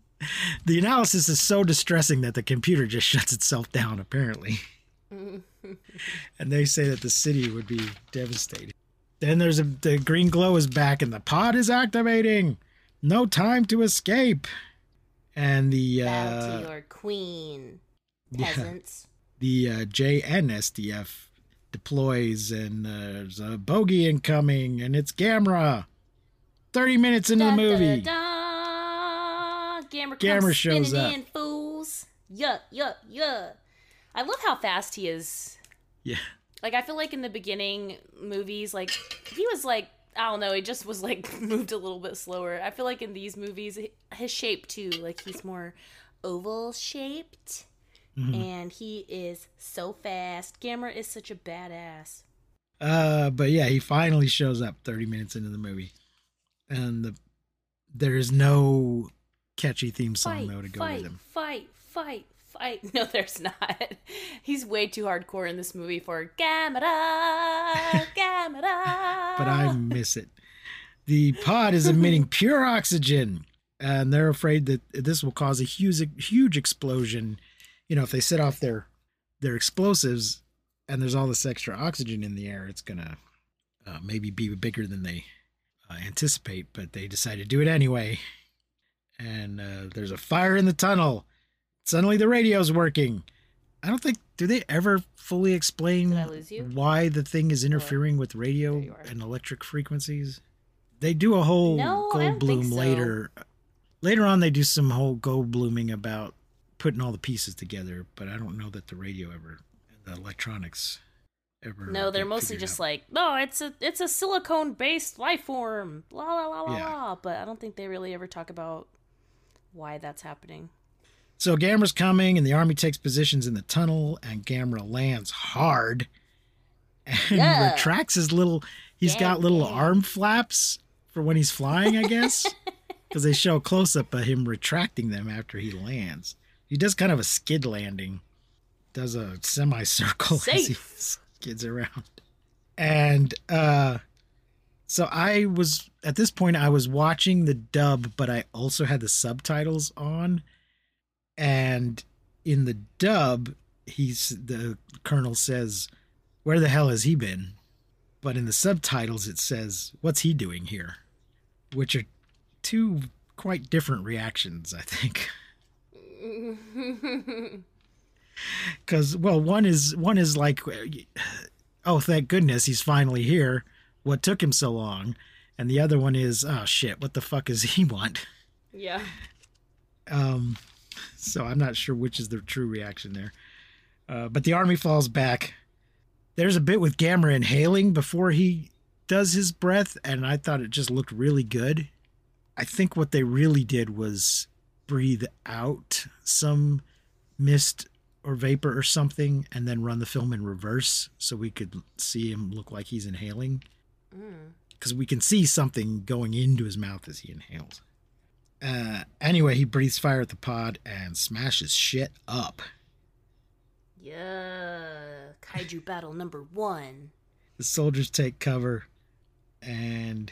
Speaker 5: [laughs] the analysis is so distressing that the computer just [laughs] shuts itself down apparently [laughs] and they say that the city would be devastated then there's a the green glow is back and the pod is activating no time to escape. And the
Speaker 4: Bow to
Speaker 5: uh,
Speaker 4: your queen,
Speaker 5: yeah,
Speaker 4: peasants.
Speaker 5: the uh, JNSDF deploys, and uh, there's a bogey incoming, and it's Gamera. Thirty minutes into the
Speaker 4: Da, da,
Speaker 5: movie,
Speaker 4: da. Gamera,
Speaker 5: Gamera
Speaker 4: comes
Speaker 5: shows
Speaker 4: spinning
Speaker 5: up.
Speaker 4: in, fools. Yeah, yeah, yeah. I love how fast he is.
Speaker 5: yeah,
Speaker 4: Like I feel like in the beginning movies, like he was like I don't know, he just was like [laughs] moved a little bit slower. I feel like in these movies, his shape too, like he's more oval shaped,
Speaker 5: Mhm.
Speaker 4: and he is so fast. Gamera is such a badass.
Speaker 5: Uh, but yeah, he finally shows up 30 minutes into the movie, and the there is no catchy theme song
Speaker 4: Fight,
Speaker 5: though to go
Speaker 4: fight,
Speaker 5: with him.
Speaker 4: fight, fight, fight. [laughs] No, there's not. [laughs] He's way too hardcore in this movie for Gamera, [laughs] Gamera.
Speaker 5: but I miss it. The pod is emitting pure oxygen, and they're afraid that this will cause a huge, huge explosion. You know, if they set off their their explosives, and there's all this extra oxygen in the air, it's gonna uh, maybe be bigger than they uh, anticipate. But they decide to do it anyway, and uh, there's a fire in the tunnel. Suddenly, the radio's working. I don't think do they ever fully explain
Speaker 4: Did I lose you?
Speaker 5: why the thing is interfering with radio
Speaker 4: There you are.
Speaker 5: and electric frequencies. They do a whole
Speaker 4: No,
Speaker 5: Goldblum
Speaker 4: so.
Speaker 5: later. Later on, they do some whole Goldbluming about putting all the pieces together, but I don't know that the radio ever, the electronics ever.
Speaker 4: No, they're mostly just
Speaker 5: out.
Speaker 4: like, no, it's a it's a silicone based life form. La la la la
Speaker 5: Yeah.
Speaker 4: la. But I don't think they really ever talk about why that's happening.
Speaker 5: So Gamera's coming, and the army takes positions in the tunnel, and Gamera lands hard and
Speaker 4: Yeah.
Speaker 5: retracts his little. He's
Speaker 4: Yeah,
Speaker 5: got little arm flaps for when he's flying, I guess, [laughs] because they show a close up of him retracting them after he lands. He does kind of a skid landing, does a semicircle [laughs] as he skids around, and uh, so I was at this point I was watching the dub, but I also had the subtitles on. And in the dub he's the colonel says where the hell has he been? But in the subtitles it says what's he doing here? Which are two quite different reactions i think [laughs] [laughs] because well one is one is like oh thank goodness he's finally here what took him so long and the other one is oh shit what the fuck does he want
Speaker 4: yeah.
Speaker 5: um, so I'm not sure which is the true reaction there. Uh, but the army falls back. There's a bit with Gamera inhaling before he does his breath, and I thought it just looked really good. I think what they really did was breathe out some mist or vapor or something, and then run the film in reverse so we could see him look like he's inhaling.
Speaker 4: Mm.
Speaker 5: Because we can see something going into his mouth as he inhales. Uh, anyway, he breathes fire at the pod and smashes shit up.
Speaker 4: Yeah. Kaiju battle number one.
Speaker 5: The soldiers take cover, and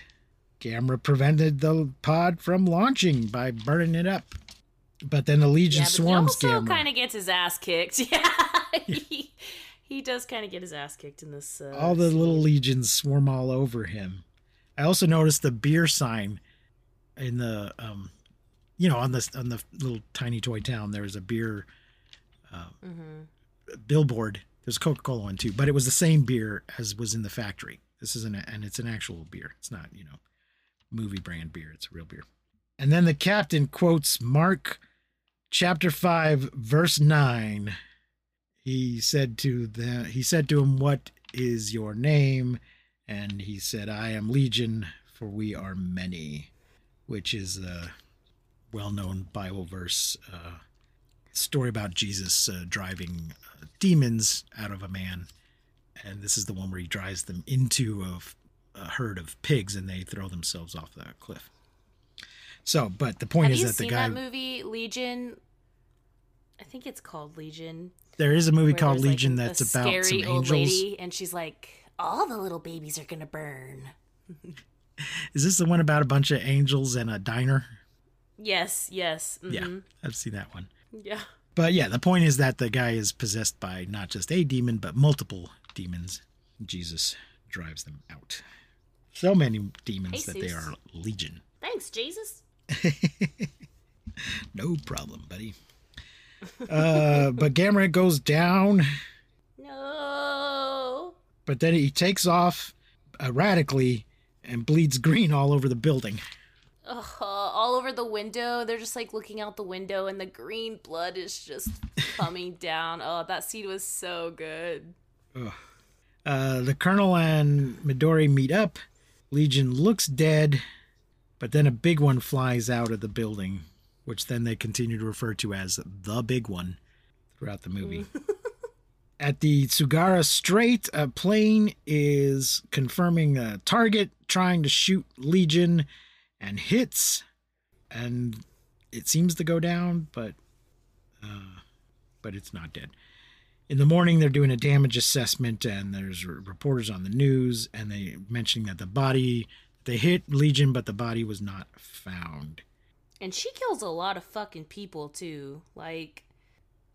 Speaker 5: Gamera prevented the pod from launching by burning it up. But then the Legion
Speaker 4: Yeah, but he
Speaker 5: swarms
Speaker 4: also kind of gets his ass kicked. [laughs] Yeah. he, he does kind of get his ass kicked in this. Uh,
Speaker 5: all the
Speaker 4: scene.
Speaker 5: little legions swarm all over him. I also noticed the beer sign in the um you know on the on the little tiny toy town there was a beer
Speaker 4: Mhm.
Speaker 5: billboard There's a Coca-Cola one too, but it was the same beer as was in the factory. This is an and it's an actual beer. It's not, you know, movie brand beer. It's a real beer. And then the captain quotes Mark chapter 5 verse 9. He said to the he said to him, "What is your name?" And he said, "I am Legion, for we are many," which is a well-known Bible verse uh story about Jesus uh, driving uh, demons out of a man. And this is the one where he drives them into a, a herd of pigs and they throw themselves off the cliff. So, but the point
Speaker 4: Have
Speaker 5: is that the
Speaker 4: seen
Speaker 5: guy
Speaker 4: that movie Legion? I think it's called Legion.
Speaker 5: there is a movie called
Speaker 4: there's, like,
Speaker 5: Legion that's about some angels.
Speaker 4: lady, and she's like, "All the little babies are gonna burn." [laughs]
Speaker 5: Is this the one about a bunch of angels and a diner?
Speaker 4: Yes, yes.
Speaker 5: Yeah,
Speaker 4: mhm,
Speaker 5: I've seen that one.
Speaker 4: yeah.
Speaker 5: But yeah, the point is that the guy is possessed by not just a demon, but multiple demons. Jesus drives them out. So many demons that they are legion.
Speaker 4: Thanks, Jesus. [laughs]
Speaker 5: No problem, buddy. Uh, [laughs] but Gamera goes down,
Speaker 4: No.
Speaker 5: but then he takes off erratically and bleeds green all over the building.
Speaker 4: Ugh, all over the window. They're just like looking out the window, and the green blood is just [laughs] coming down. Oh, that scene was so good.
Speaker 5: Uh, the Colonel and Midori meet up. Legion looks dead, but then a big one flies out of the building, which then they continue to refer to as the big one throughout the movie. [laughs] At the Tsugaru Strait, a plane is confirming a target, trying to shoot Legion, and hits, and it seems to go down, but uh, but it's not dead. In the morning, they're doing a damage assessment, and there's reporters on the news, and they mentioning that the body they hit Legion, but the body was not found.
Speaker 4: And she kills a lot of fucking people too. Like,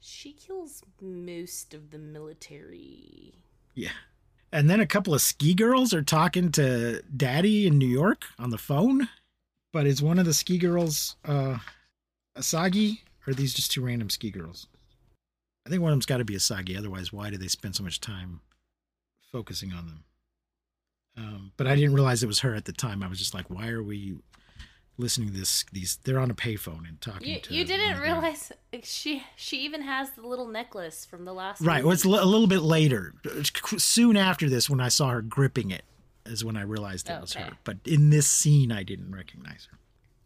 Speaker 4: she kills most of the military.
Speaker 5: Yeah. And then a couple of ski girls are talking to Daddy in New York on the phone. But is one of the ski girls uh Asagi? Or are these just two random ski girls? I think one of them's got to be Asagi. Otherwise, why do they spend so much time focusing on them? Um, but I didn't realize it was her at the time. I was just like, why are we listening to this? These they're on a payphone and talking.
Speaker 4: You,
Speaker 5: to
Speaker 4: you didn't realize she she even has the little necklace from the last
Speaker 5: Right. Well, it's a little bit later. Soon after this, when I saw her gripping it, is when I realized it
Speaker 4: Oh,
Speaker 5: was her. But in this scene, I didn't recognize her.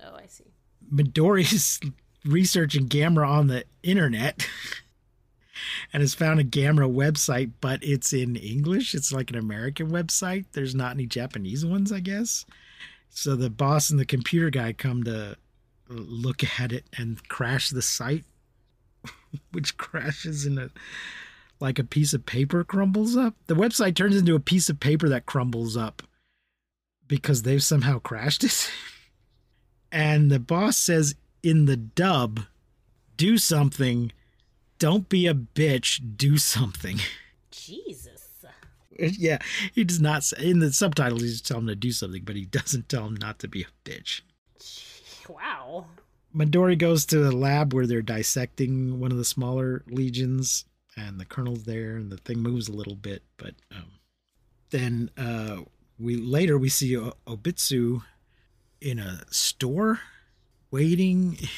Speaker 4: Oh, I see.
Speaker 5: Midori's [laughs] researching Gamera on the internet [laughs] and has found a Gamera website, but it's in English. It's like an American website. There's not any Japanese ones, I guess. So the boss and the computer guy come to look at it and crash the site, [laughs] which crashes in a like a piece of paper crumbles up. The website turns into a piece of paper that crumbles up because they've somehow crashed it. [laughs] and the boss says in the dub, do something. Don't be a bitch. Do something. [laughs]
Speaker 4: Jesus.
Speaker 5: yeah, he does not say in the subtitles. He's telling him to do something, but he doesn't tell him not to be a bitch.
Speaker 4: Wow.
Speaker 5: Midori goes to the lab where they're dissecting one of the smaller legions, and the colonel's there, and the thing moves a little bit. But um, then uh, we later we see o- Obitsu in a store waiting. [laughs]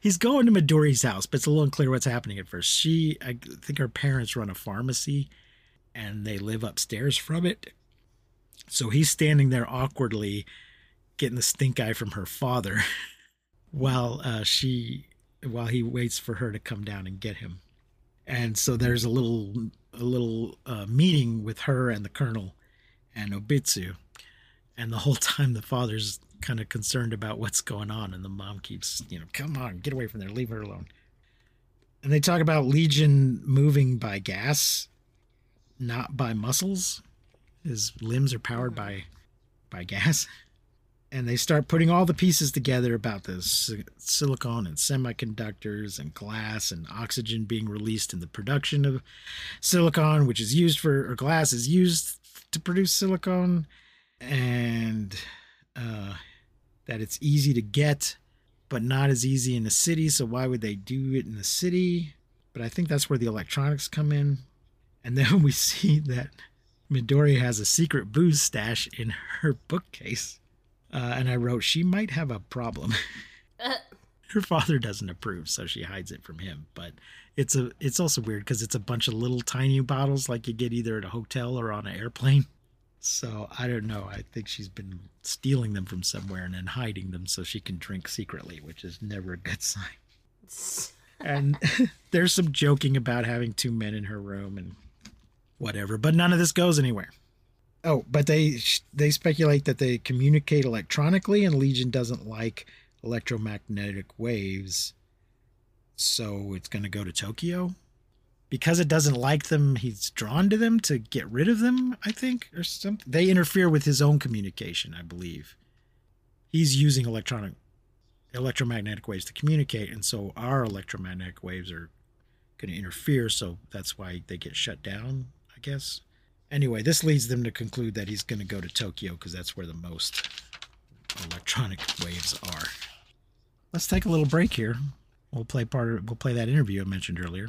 Speaker 5: He's going to Midori's house, but it's a little unclear what's happening at first. She, I think her parents run a pharmacy, and they live upstairs from it. So he's standing there awkwardly, getting the stink eye from her father, [laughs] while uh, she, while he waits for her to come down and get him. And so there's a little, a little uh, meeting with her and the colonel, and Obitsu, and the whole [laughs] time the father's kind of concerned about what's going on, and the mom keeps, you know, come on, get away from there, leave her alone. And they talk about Legion moving by gas, not by muscles. His limbs are powered by by gas. And they start putting all the pieces together about the si- silicon and semiconductors and glass and oxygen being released in the production of silicon, which is used for, or glass is used to produce silicon, and uh, that it's easy to get, but not as easy in the city. So why would they do it in the city? But I think that's where the electronics come in. And then [laughs] we see that Midori has a secret booze stash in her bookcase. Uh, and I wrote, she might have a problem. [laughs] her father doesn't approve, so she hides it from him. But it's a it's also weird because it's a bunch of little tiny bottles like you get either at a hotel or on an airplane. So I don't know. I think she's been stealing them from somewhere and then hiding them so she can drink secretly, which is never a good sign. and [laughs] there's some joking about having two men in her room and whatever, but none of this goes anywhere. Oh, but they they speculate that they communicate electronically, and Legion doesn't like electromagnetic waves, so it's going to go to Tokyo. Because it doesn't like them, he's drawn to them to get rid of them. I think, or something. They interfere with his own communication, I believe. He's using electronic electromagnetic waves to communicate, and so our electromagnetic waves are going to interfere. So that's why they get shut down, I guess. Anyway, this leads them to conclude that he's going to go to Tokyo because that's where the most electronic waves are. Let's take a little break here. We'll play part of we'll play that interview I mentioned earlier,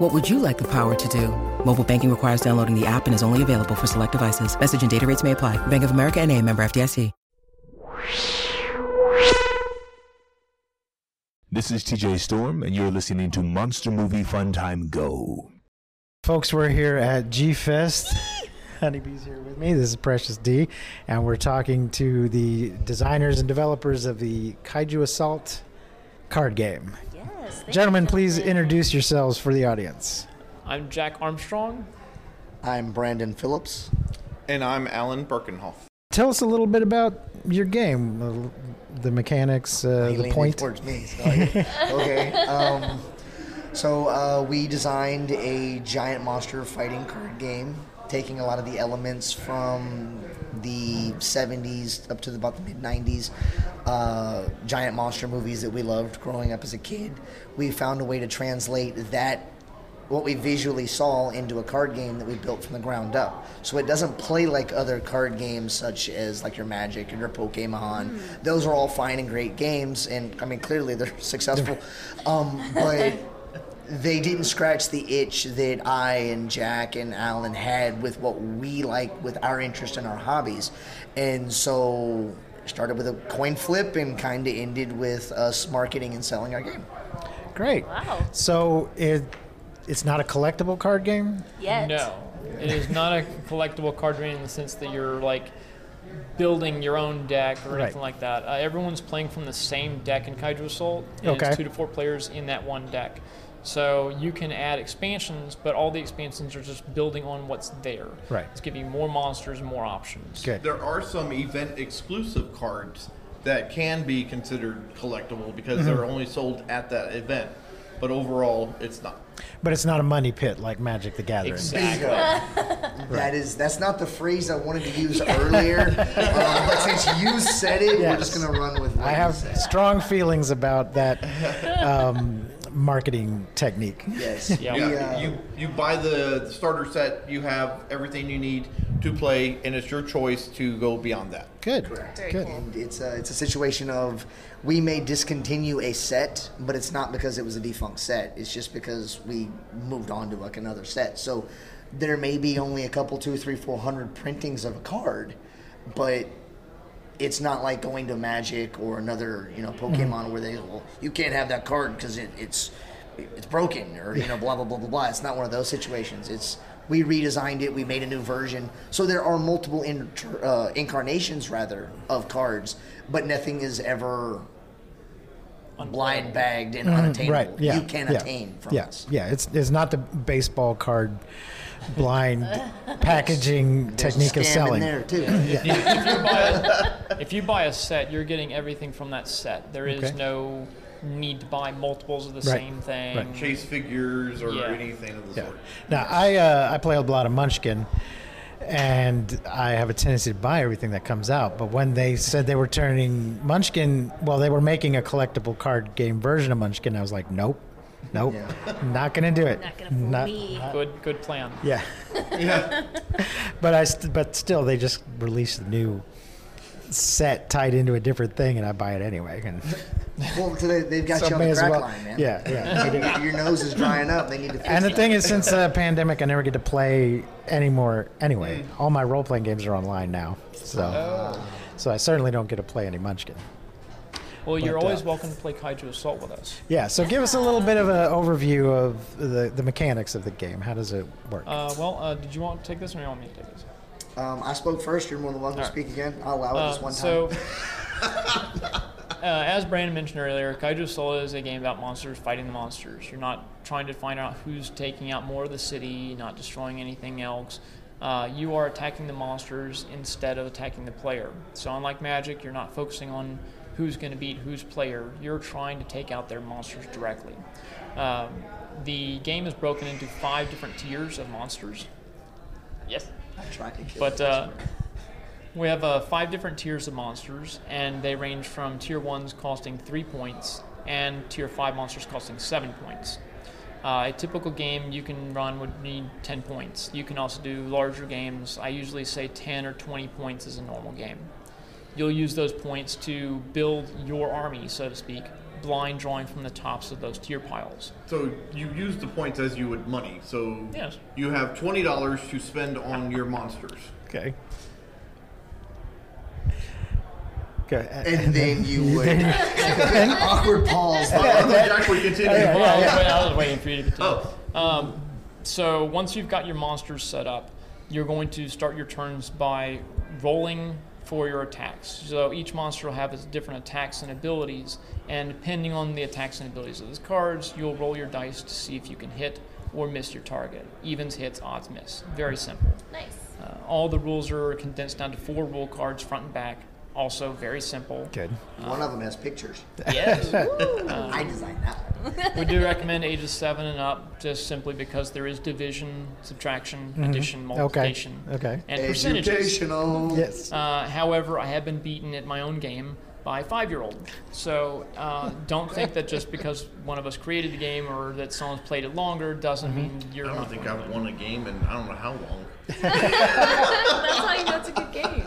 Speaker 6: What would you like the power to do? Mobile banking requires downloading the app and is only available for select devices. Message and data rates may apply. Bank of America and a member FDIC.
Speaker 7: This is TJ Storm, and you're listening to Monster Movie Fun Time Go.
Speaker 5: Folks, we're here at G Fest. Honeybee's here with me. This is Precious D, and we're talking to the designers and developers of the Kaiju Assault card game.
Speaker 4: Yes. thank
Speaker 5: Gentlemen,
Speaker 4: you,
Speaker 5: please
Speaker 4: gentlemen.
Speaker 5: introduce yourselves for the audience.
Speaker 8: I'm Jack Armstrong.
Speaker 9: I'm Brandon Phillips.
Speaker 10: And I'm Alan Birkenhoff.
Speaker 5: Tell us a little bit about your game, uh, the mechanics, uh, the
Speaker 9: leaned
Speaker 5: point.
Speaker 9: towards me. so I- [laughs] okay. Um, so uh, we designed a giant monster fighting card game, taking a lot of the elements from the 70s up to about the mid 90s uh, giant monster movies that we loved growing up as a kid. We found a way to translate that what we visually saw into a card game that we built from the ground up. So it doesn't play like other card games such as like your Magic and your Pokemon. Those are all fine and great games, and I mean clearly they're [laughs] successful. [laughs] Um, but they didn't scratch the itch that I and Jack and Alan had with what we like with our interest in our hobbies, and so started with a coin flip and kind of ended with us marketing and selling our game.
Speaker 5: Great.
Speaker 4: Wow.
Speaker 5: So it it's not a collectible card game.
Speaker 4: Yet.
Speaker 8: No, it is not a collectible card game in the sense that you're like building your own deck or
Speaker 5: Right.
Speaker 8: anything like that. Uh, everyone's playing from the same deck in Kaiju Assault, and
Speaker 5: Okay.
Speaker 8: it's two to four players in that one deck. So you can add expansions, but all the expansions are just building on what's there.
Speaker 5: Right.
Speaker 8: It's giving you more monsters and more options.
Speaker 5: Good.
Speaker 10: There are some event exclusive cards that can be considered collectible because they're only sold at that event. But overall, it's not.
Speaker 5: But it's not a money pit like Magic the Gathering.
Speaker 8: Exactly. [laughs]
Speaker 9: That is that's not the phrase I wanted to use earlier, um, [laughs] but since you said it, we're just gonna run with. What
Speaker 5: I
Speaker 9: you
Speaker 5: have
Speaker 9: said.
Speaker 5: strong feelings about that um, marketing technique.
Speaker 9: Yes. [laughs]
Speaker 8: Yeah.
Speaker 9: We,
Speaker 10: Yeah,
Speaker 9: uh,
Speaker 10: you you buy the, the starter set. You have everything you need to play, and it's your choice to go beyond that.
Speaker 5: Good.
Speaker 4: Very
Speaker 5: Good.
Speaker 4: cool.
Speaker 9: And it's a, it's a situation of we may discontinue a set, but it's not because it was a defunct set. It's just because we moved on to like another set. So there may be only a couple, two, three, four hundred printings of a card, but it's not like going to Magic or another, you know, Pokemon where they well, you can't have that card because it, it's it's broken or you know blah blah blah blah blah. It's not one of those situations. It's we redesigned it, we made a new version, so there are multiple inter, uh, incarnations rather of cards, but nothing is ever blind bagged and unattainable.
Speaker 5: Mm-hmm. Right. Yeah.
Speaker 9: You can
Speaker 5: yeah.
Speaker 9: attain from
Speaker 5: yeah.
Speaker 9: us.
Speaker 5: Yeah. It's it's not the baseball card blind packaging technique of selling.
Speaker 9: there too.
Speaker 8: if, you buy a, if you buy a set, you're getting everything from that set. There is
Speaker 5: Okay.
Speaker 8: no need to buy multiples of the
Speaker 5: Right.
Speaker 8: same thing.
Speaker 5: Right.
Speaker 10: Chase figures or
Speaker 8: Yeah.
Speaker 10: anything of the
Speaker 5: Yeah.
Speaker 10: sort.
Speaker 5: Now I uh, I play a lot of Munchkin, and I have a tendency to buy everything that comes out. But when they said they were turning Munchkin, well, they were making a collectible card game version of Munchkin. I was like, nope, nope, [laughs] not gonna do it.
Speaker 4: Not gonna fool
Speaker 5: Not-
Speaker 4: me.
Speaker 8: Good, good plan.
Speaker 5: Yeah. [laughs] [laughs] yeah. but I, st- but still, they just released a new set tied into a different thing, and I buy it anyway. And
Speaker 9: Well, so they, they've got
Speaker 5: So
Speaker 9: you on
Speaker 5: may
Speaker 9: the
Speaker 5: as
Speaker 9: crack
Speaker 5: well-
Speaker 9: line, man.
Speaker 5: yeah, yeah.
Speaker 9: Your- Your nose is drying up. They need to fix
Speaker 5: and the
Speaker 9: it.
Speaker 5: thing is, since the pandemic, I never get to play anymore. Anyway, mm. all my role playing games are online now, so ah. so I certainly don't get to play any Munchkin.
Speaker 8: Well, you're
Speaker 5: But, uh,
Speaker 8: always welcome to play Kaiju Assault with us.
Speaker 5: Yeah, so give us a little bit of an overview of the, the mechanics of the game. How does it work?
Speaker 8: Uh, well, uh, did you want to take this or do you want me to take this?
Speaker 9: Um, I spoke first. You're more than welcome to
Speaker 8: Alright.
Speaker 9: speak again. I'll allow it
Speaker 8: Uh,
Speaker 9: this one time.
Speaker 8: so, [laughs] uh, as Brandon mentioned earlier, Kaiju Assault is a game about monsters fighting the monsters. You're not trying to find out who's taking out more of the city, not destroying anything else. Uh, you are attacking the monsters instead of attacking the player. So, unlike Magic, you're not focusing on who's going to beat whose player. You're trying to take out their monsters directly. Um, the game is broken into five different tiers of monsters. Yes.
Speaker 9: I tried to kill
Speaker 8: But uh, we have uh, five different tiers of monsters, and they range from tier ones costing three points and tier five monsters costing seven points. Uh, a typical game you can run would need 10 points. You can also do larger games. I usually say 10 or 20 points is a normal game. You'll use those points to build your army, so to speak, blind drawing from the tops of those tier piles.
Speaker 10: So you use the points as you would money. So
Speaker 8: Yes.
Speaker 10: you have twenty dollars to spend on your monsters.
Speaker 5: okay. Okay.
Speaker 9: and then you would
Speaker 5: then- [laughs]
Speaker 9: awkward pause.
Speaker 10: I thought Jack would continue.
Speaker 5: Yeah,
Speaker 8: Well, I, was
Speaker 5: yeah.
Speaker 8: I was waiting for you to continue.
Speaker 10: Oh.
Speaker 8: Um, so once you've got your monsters set up, you're going to start your turns by rolling for your attacks. So each monster will have its different attacks and abilities, and depending on the attacks and abilities of those cards, you'll roll your dice to see if you can hit or miss your target. Evens hits, odds miss. Very simple.
Speaker 4: Nice.
Speaker 8: Uh, all the rules are condensed down to four rule cards, front and back. Also very simple.
Speaker 5: Good.
Speaker 9: One of them has pictures.
Speaker 8: Yes. [laughs]
Speaker 9: I designed that one. [laughs]
Speaker 8: We do recommend ages seven and up, just simply because there is division, subtraction, addition, multiplication.
Speaker 5: Okay.
Speaker 8: and percentages.
Speaker 9: Educational.
Speaker 5: Yes.
Speaker 8: Uh, however, I have been beaten at my own game by a five-year-old. So uh, [laughs] don't think that just because one of us created the game or that someone's played it longer doesn't
Speaker 5: Mm-hmm.
Speaker 8: mean you're
Speaker 10: I don't
Speaker 8: not.
Speaker 10: think
Speaker 8: going
Speaker 10: I've
Speaker 8: to.
Speaker 10: won a game in I don't know how long. [laughs]
Speaker 4: That's how you know it's a good game.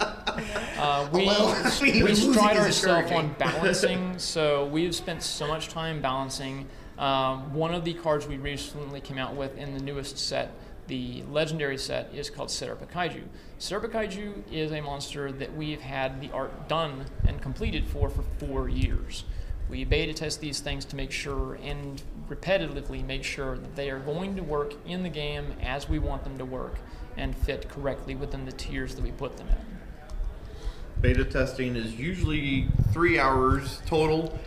Speaker 8: Uh, [laughs] we
Speaker 9: Well, [laughs]
Speaker 8: we stride
Speaker 9: is
Speaker 8: ourselves on [laughs] balancing, so we've spent so much time balancing. Um, one of the cards we recently came out with in the newest set, the legendary set, is called Setup Kaiju. Setup Kaiju is a monster that we've had the art done and completed for for four years. We beta test these things to make sure and repetitively make sure that they are going to work in the game as we want them to work and fit correctly within the tiers that we put them in.
Speaker 10: Beta testing is usually three hours total,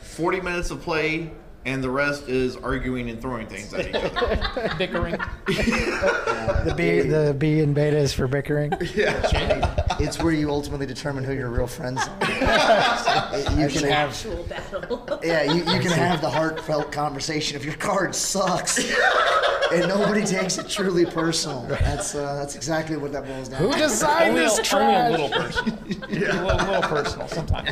Speaker 10: 40 minutes of play, and the rest is arguing and throwing things at each other. [laughs]
Speaker 8: bickering.
Speaker 5: The B, the B in beta is for bickering. [laughs] Yeah.
Speaker 9: It's where you ultimately determine who your real friends are. [laughs] you can have,
Speaker 4: Actual battle.
Speaker 9: yeah, you, you can have the heartfelt conversation if your card sucks, and nobody takes it truly personal. That's uh, that's exactly what that boils down.
Speaker 5: Who
Speaker 9: to.
Speaker 5: Who
Speaker 8: designed
Speaker 5: this
Speaker 8: a,
Speaker 5: trash?
Speaker 8: only a little personal. a little, little personal sometimes.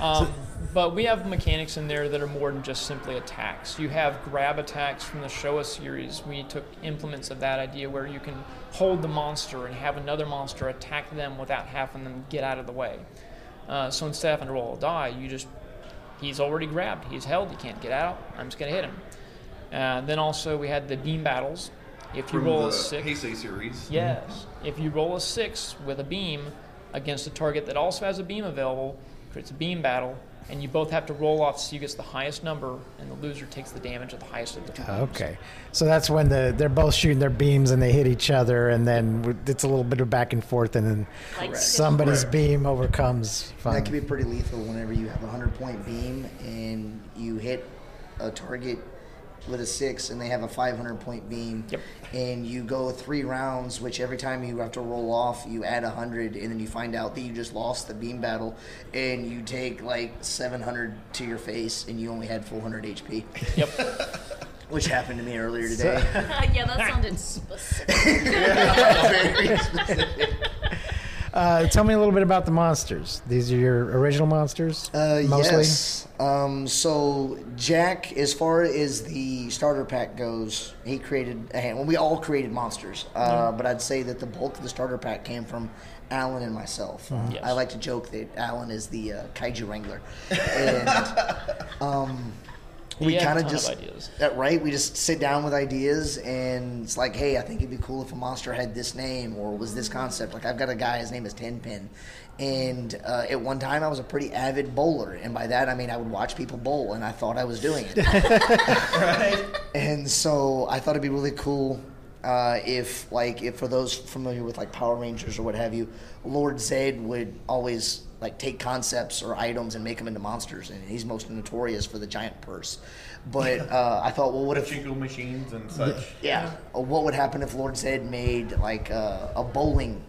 Speaker 8: Um, but we have mechanics in there that are more than just simply attacks. You have grab attacks from the Showa series. We took implements of that idea where you can hold the monster and have another monster attack them without having them get out of the way. Uh, so instead of having to roll a die, you just he's already grabbed, he's held, he can't get out. I'm just gonna hit him. Uh, then also we had the beam battles. If you
Speaker 10: From
Speaker 8: roll a six,
Speaker 10: Heisei series.
Speaker 8: Yes. If you roll a six with a beam against a target that also has a beam available, creates a beam battle, and you both have to roll off so you gets the highest number, and the loser takes the damage of the highest of the two. beams.
Speaker 5: Okay, so that's when the they're both shooting their beams and they hit each other, and then it's a little bit of back and forth, and then
Speaker 4: Like
Speaker 5: somebody's beam overcomes.
Speaker 9: That can be pretty lethal whenever you have a hundred point beam and you hit a target with a six and they have a 500 point beam
Speaker 8: Yep.
Speaker 9: and you go three rounds which every time you have to roll off you add a 100 and then you find out that you just lost the beam battle and you take like 700 to your face and you only had 400 hp
Speaker 8: Yep. [laughs]
Speaker 9: which happened to me earlier today. [laughs]
Speaker 2: yeah, that sounded specific. [laughs]
Speaker 9: Very specific.
Speaker 5: Uh, tell me a little bit about the monsters. These are your original monsters,
Speaker 9: Uh,
Speaker 5: mostly.
Speaker 9: yes. Um, so Jack, as far as the starter pack goes, he created a hand. Well, we all created monsters, uh, but I'd say that the bulk of the starter pack came from Alan and myself. Uh,
Speaker 8: Yes.
Speaker 9: I like to joke that Alan is the uh, kaiju wrangler, [laughs] and um, we
Speaker 8: He had a
Speaker 9: kind of
Speaker 8: ton of
Speaker 9: just
Speaker 8: ideas.
Speaker 9: uh, right. We just sit down with ideas, and it's like, hey, I think it'd be cool if a monster had this name or was this concept. Like I've got a guy, his name is Tenpin, and uh, at one time I was a pretty avid bowler, and by that I mean I would watch people bowl, and I thought I was doing it. [laughs] Right. And so I thought it'd be really cool uh, if, like, if for those familiar with like Power Rangers or what have you, Lord Zedd would always like take concepts or items and make them into monsters, and he's most notorious for the giant purse. But uh, I thought, well, what if
Speaker 10: Pachinko machines and such.
Speaker 9: yeah. What would happen if Lord Zedd made like uh, a bowling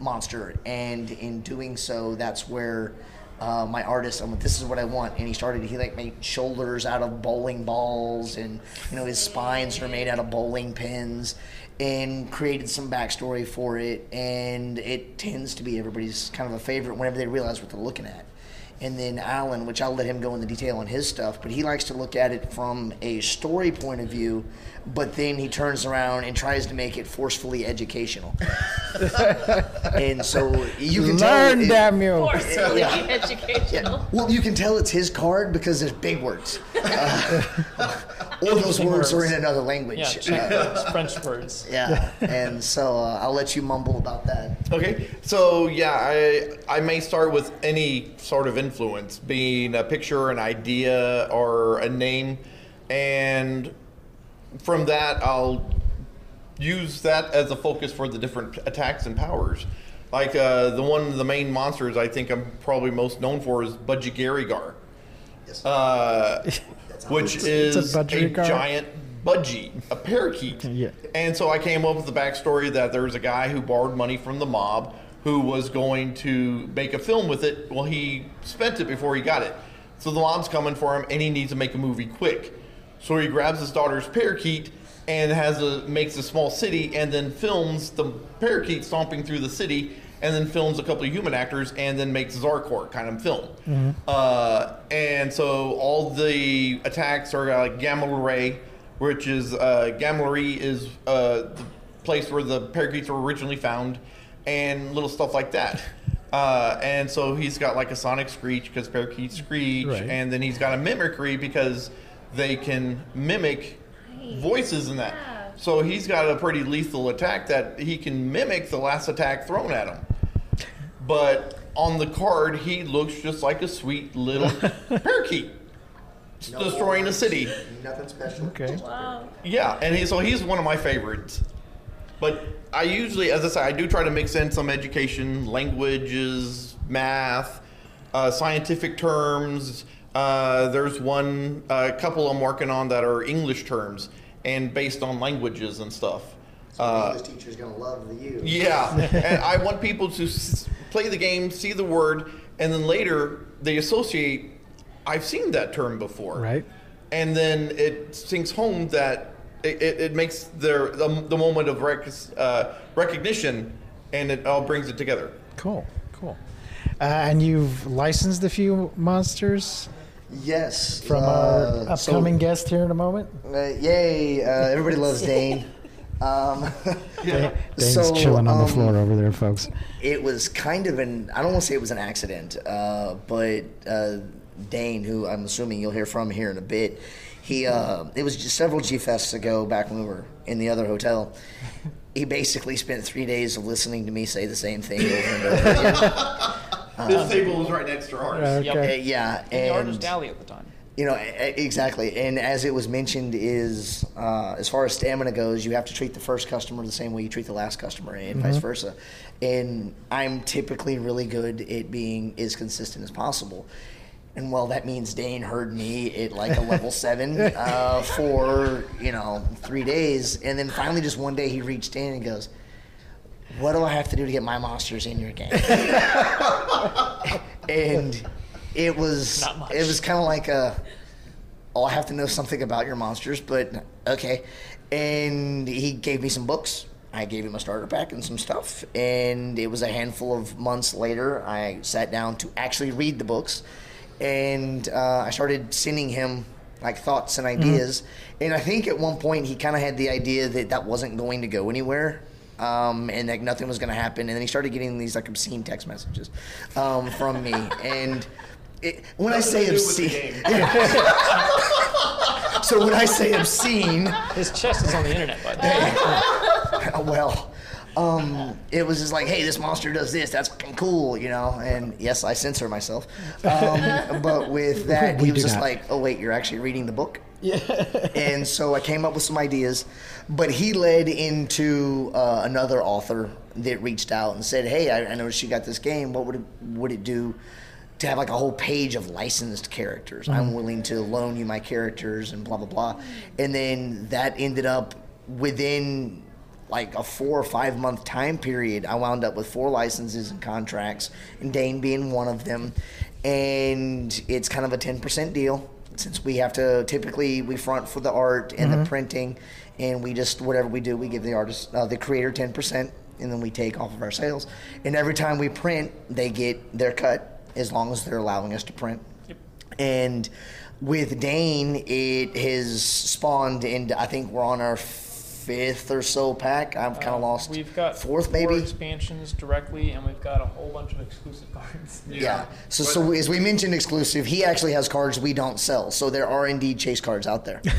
Speaker 9: monster? And in doing so, that's where uh, my artist, I'm like, this is what I want. And he started, he like made shoulders out of bowling balls, and you know his spines are made out of bowling pins, and created some backstory for it. And it tends to be everybody's kind of a favorite whenever they realize what they're looking at. And then Alan, which I'll let him go into detail on his stuff, but he likes to look at it from a story point of view, but then he turns around and tries to make it forcefully educational. [laughs] and so you can
Speaker 5: Learn,
Speaker 9: tell. it-
Speaker 5: damn!
Speaker 2: Forcefully
Speaker 9: Yeah.
Speaker 2: educational.
Speaker 9: Well, you can tell it's his card because there's big words. [laughs] Uh, or those
Speaker 8: Interesting
Speaker 9: words are in another language.
Speaker 8: Yeah,
Speaker 9: Uh,
Speaker 8: French words.
Speaker 9: yeah. And so uh, I'll let you mumble about that.
Speaker 10: Okay, so yeah, I I may start with any sort of influence, being a picture, an idea, or a name, and from that I'll use that as a focus for the different attacks and powers. Like uh, the one of the main monsters I think I'm probably most known for is Budgie
Speaker 9: Yes.
Speaker 10: uh, which is
Speaker 5: It's a
Speaker 10: a, giant budgie, a parakeet. [laughs]
Speaker 5: Yeah.
Speaker 10: And so I came up with the backstory that there was a guy who borrowed money from the mob who was going to make a film with it. Well, he spent it before he got it. So the mob's coming for him and he needs to make a movie quick. So he grabs his daughter's parakeet and has a makes a small city and then films the parakeet stomping through the city and then films a couple of human actors and then makes Zarkorr kind of film. Uh, and so all the attacks are uh, like Gamma Ray, which is uh, Gamma Ray is uh, the place where the parakeets were originally found, and little stuff like that. Uh, and so he's got like a sonic screech because parakeets screech,
Speaker 5: Right.
Speaker 10: and then he's got a mimicry because they can mimic voices and that. So he's got a pretty lethal attack that he can mimic the last attack thrown at him. But on the card, he looks just like a sweet little [laughs] parakeet destroying a city.
Speaker 9: Nothing special.
Speaker 5: Okay.
Speaker 2: Wow.
Speaker 10: Yeah, and he, so he's one of my favorites. But I usually, as I say, I do try to mix in some education, languages, math, uh, scientific terms. Uh, there's one, a couple I'm working on that are English terms and based on languages and stuff. So Uh,
Speaker 9: English teacher's gonna love the you.
Speaker 10: yeah, [laughs] and I want people to s- play the game, see the word, and then later they associate. I've seen that term before,
Speaker 5: Right.
Speaker 10: And then it sinks home that it, it, it makes their the, the moment of rec- uh, recognition, and it all brings it together.
Speaker 5: Cool. Cool. Uh, and you've licensed a few monsters
Speaker 9: Yes.
Speaker 5: from
Speaker 9: uh,
Speaker 5: our
Speaker 9: so-
Speaker 5: upcoming guest here in a moment.
Speaker 9: Uh, yay! Uh, everybody loves [laughs] Dane. Um, [laughs] [laughs]
Speaker 5: Dane's
Speaker 9: so,
Speaker 5: chilling on the
Speaker 9: um,
Speaker 5: floor over there, folks.
Speaker 9: It was kind of an I don't want to say it was an accident, uh, but uh, Dane, who I'm assuming you'll hear from here in a bit, he uh, it was just several G fests ago back when we were in the other hotel. He basically spent three days of listening to me say the same thing over and over again.
Speaker 10: This table was right next to ours.
Speaker 8: Yep.
Speaker 9: Uh,
Speaker 5: Okay.
Speaker 9: yeah,
Speaker 8: And the artist
Speaker 9: and
Speaker 8: alley at the time.
Speaker 9: you know e- exactly. And as it was mentioned, is uh, as far as stamina goes, you have to treat the first customer the same way you treat the last customer, and vice versa. And I'm typically really good at being as consistent as possible. And well, that means Dane heard me at like a level [laughs] seven uh, for you know three days, and then finally just one day he reached in and goes, "What do I have to do to get my monsters in your game?" [laughs] and it was it was kind of like a oh, I have to know something about your monsters, but okay. And he gave me some books. I gave him a starter pack and some stuff. And it was a handful of months later, I sat down to actually read the books. And uh, I started sending him like thoughts and ideas. And I think at one point he kind of had the idea that that wasn't going to go anywhere. Um, and like nothing was going to happen. And then he started getting these like obscene text messages um, from me. and it, when I say obscene, [laughs] so when I say obscene,
Speaker 8: His chest is on the internet, by the way. [laughs]
Speaker 9: well, um, it was just like, hey, this monster does this. That's fucking cool, you know. And yes, I censor myself. Um, but with [laughs] that,
Speaker 5: We
Speaker 9: he was just
Speaker 5: not.
Speaker 9: like, oh wait, you're actually reading the book. Yeah. and so I came up with some ideas, but he led into uh, another author that reached out and said, hey, I, I noticed you got this game. What would it, would it do? To have like a whole page of licensed characters, I'm willing to loan you my characters and blah blah blah, and then that ended up within like a four or five month time period, I wound up with four licenses and contracts, and Dane being one of them. And it's kind of a 10% deal since we have to typically we front for the art and the printing, and we just whatever we do, we give the artist, uh, the creator 10%, and then we take off of our sales. And every time we print, they get their cut as long as they're allowing us to print. And with Dane, it has spawned into I think we're on our fifth or so pack. I've kind of uh, lost
Speaker 8: We've got
Speaker 9: fourth
Speaker 8: four
Speaker 9: maybe.
Speaker 8: expansions directly, and we've got a whole bunch of exclusive cards.
Speaker 9: Yeah. So, so as we mentioned, exclusive. He actually has cards we don't sell. So there are indeed chase cards out there. [laughs]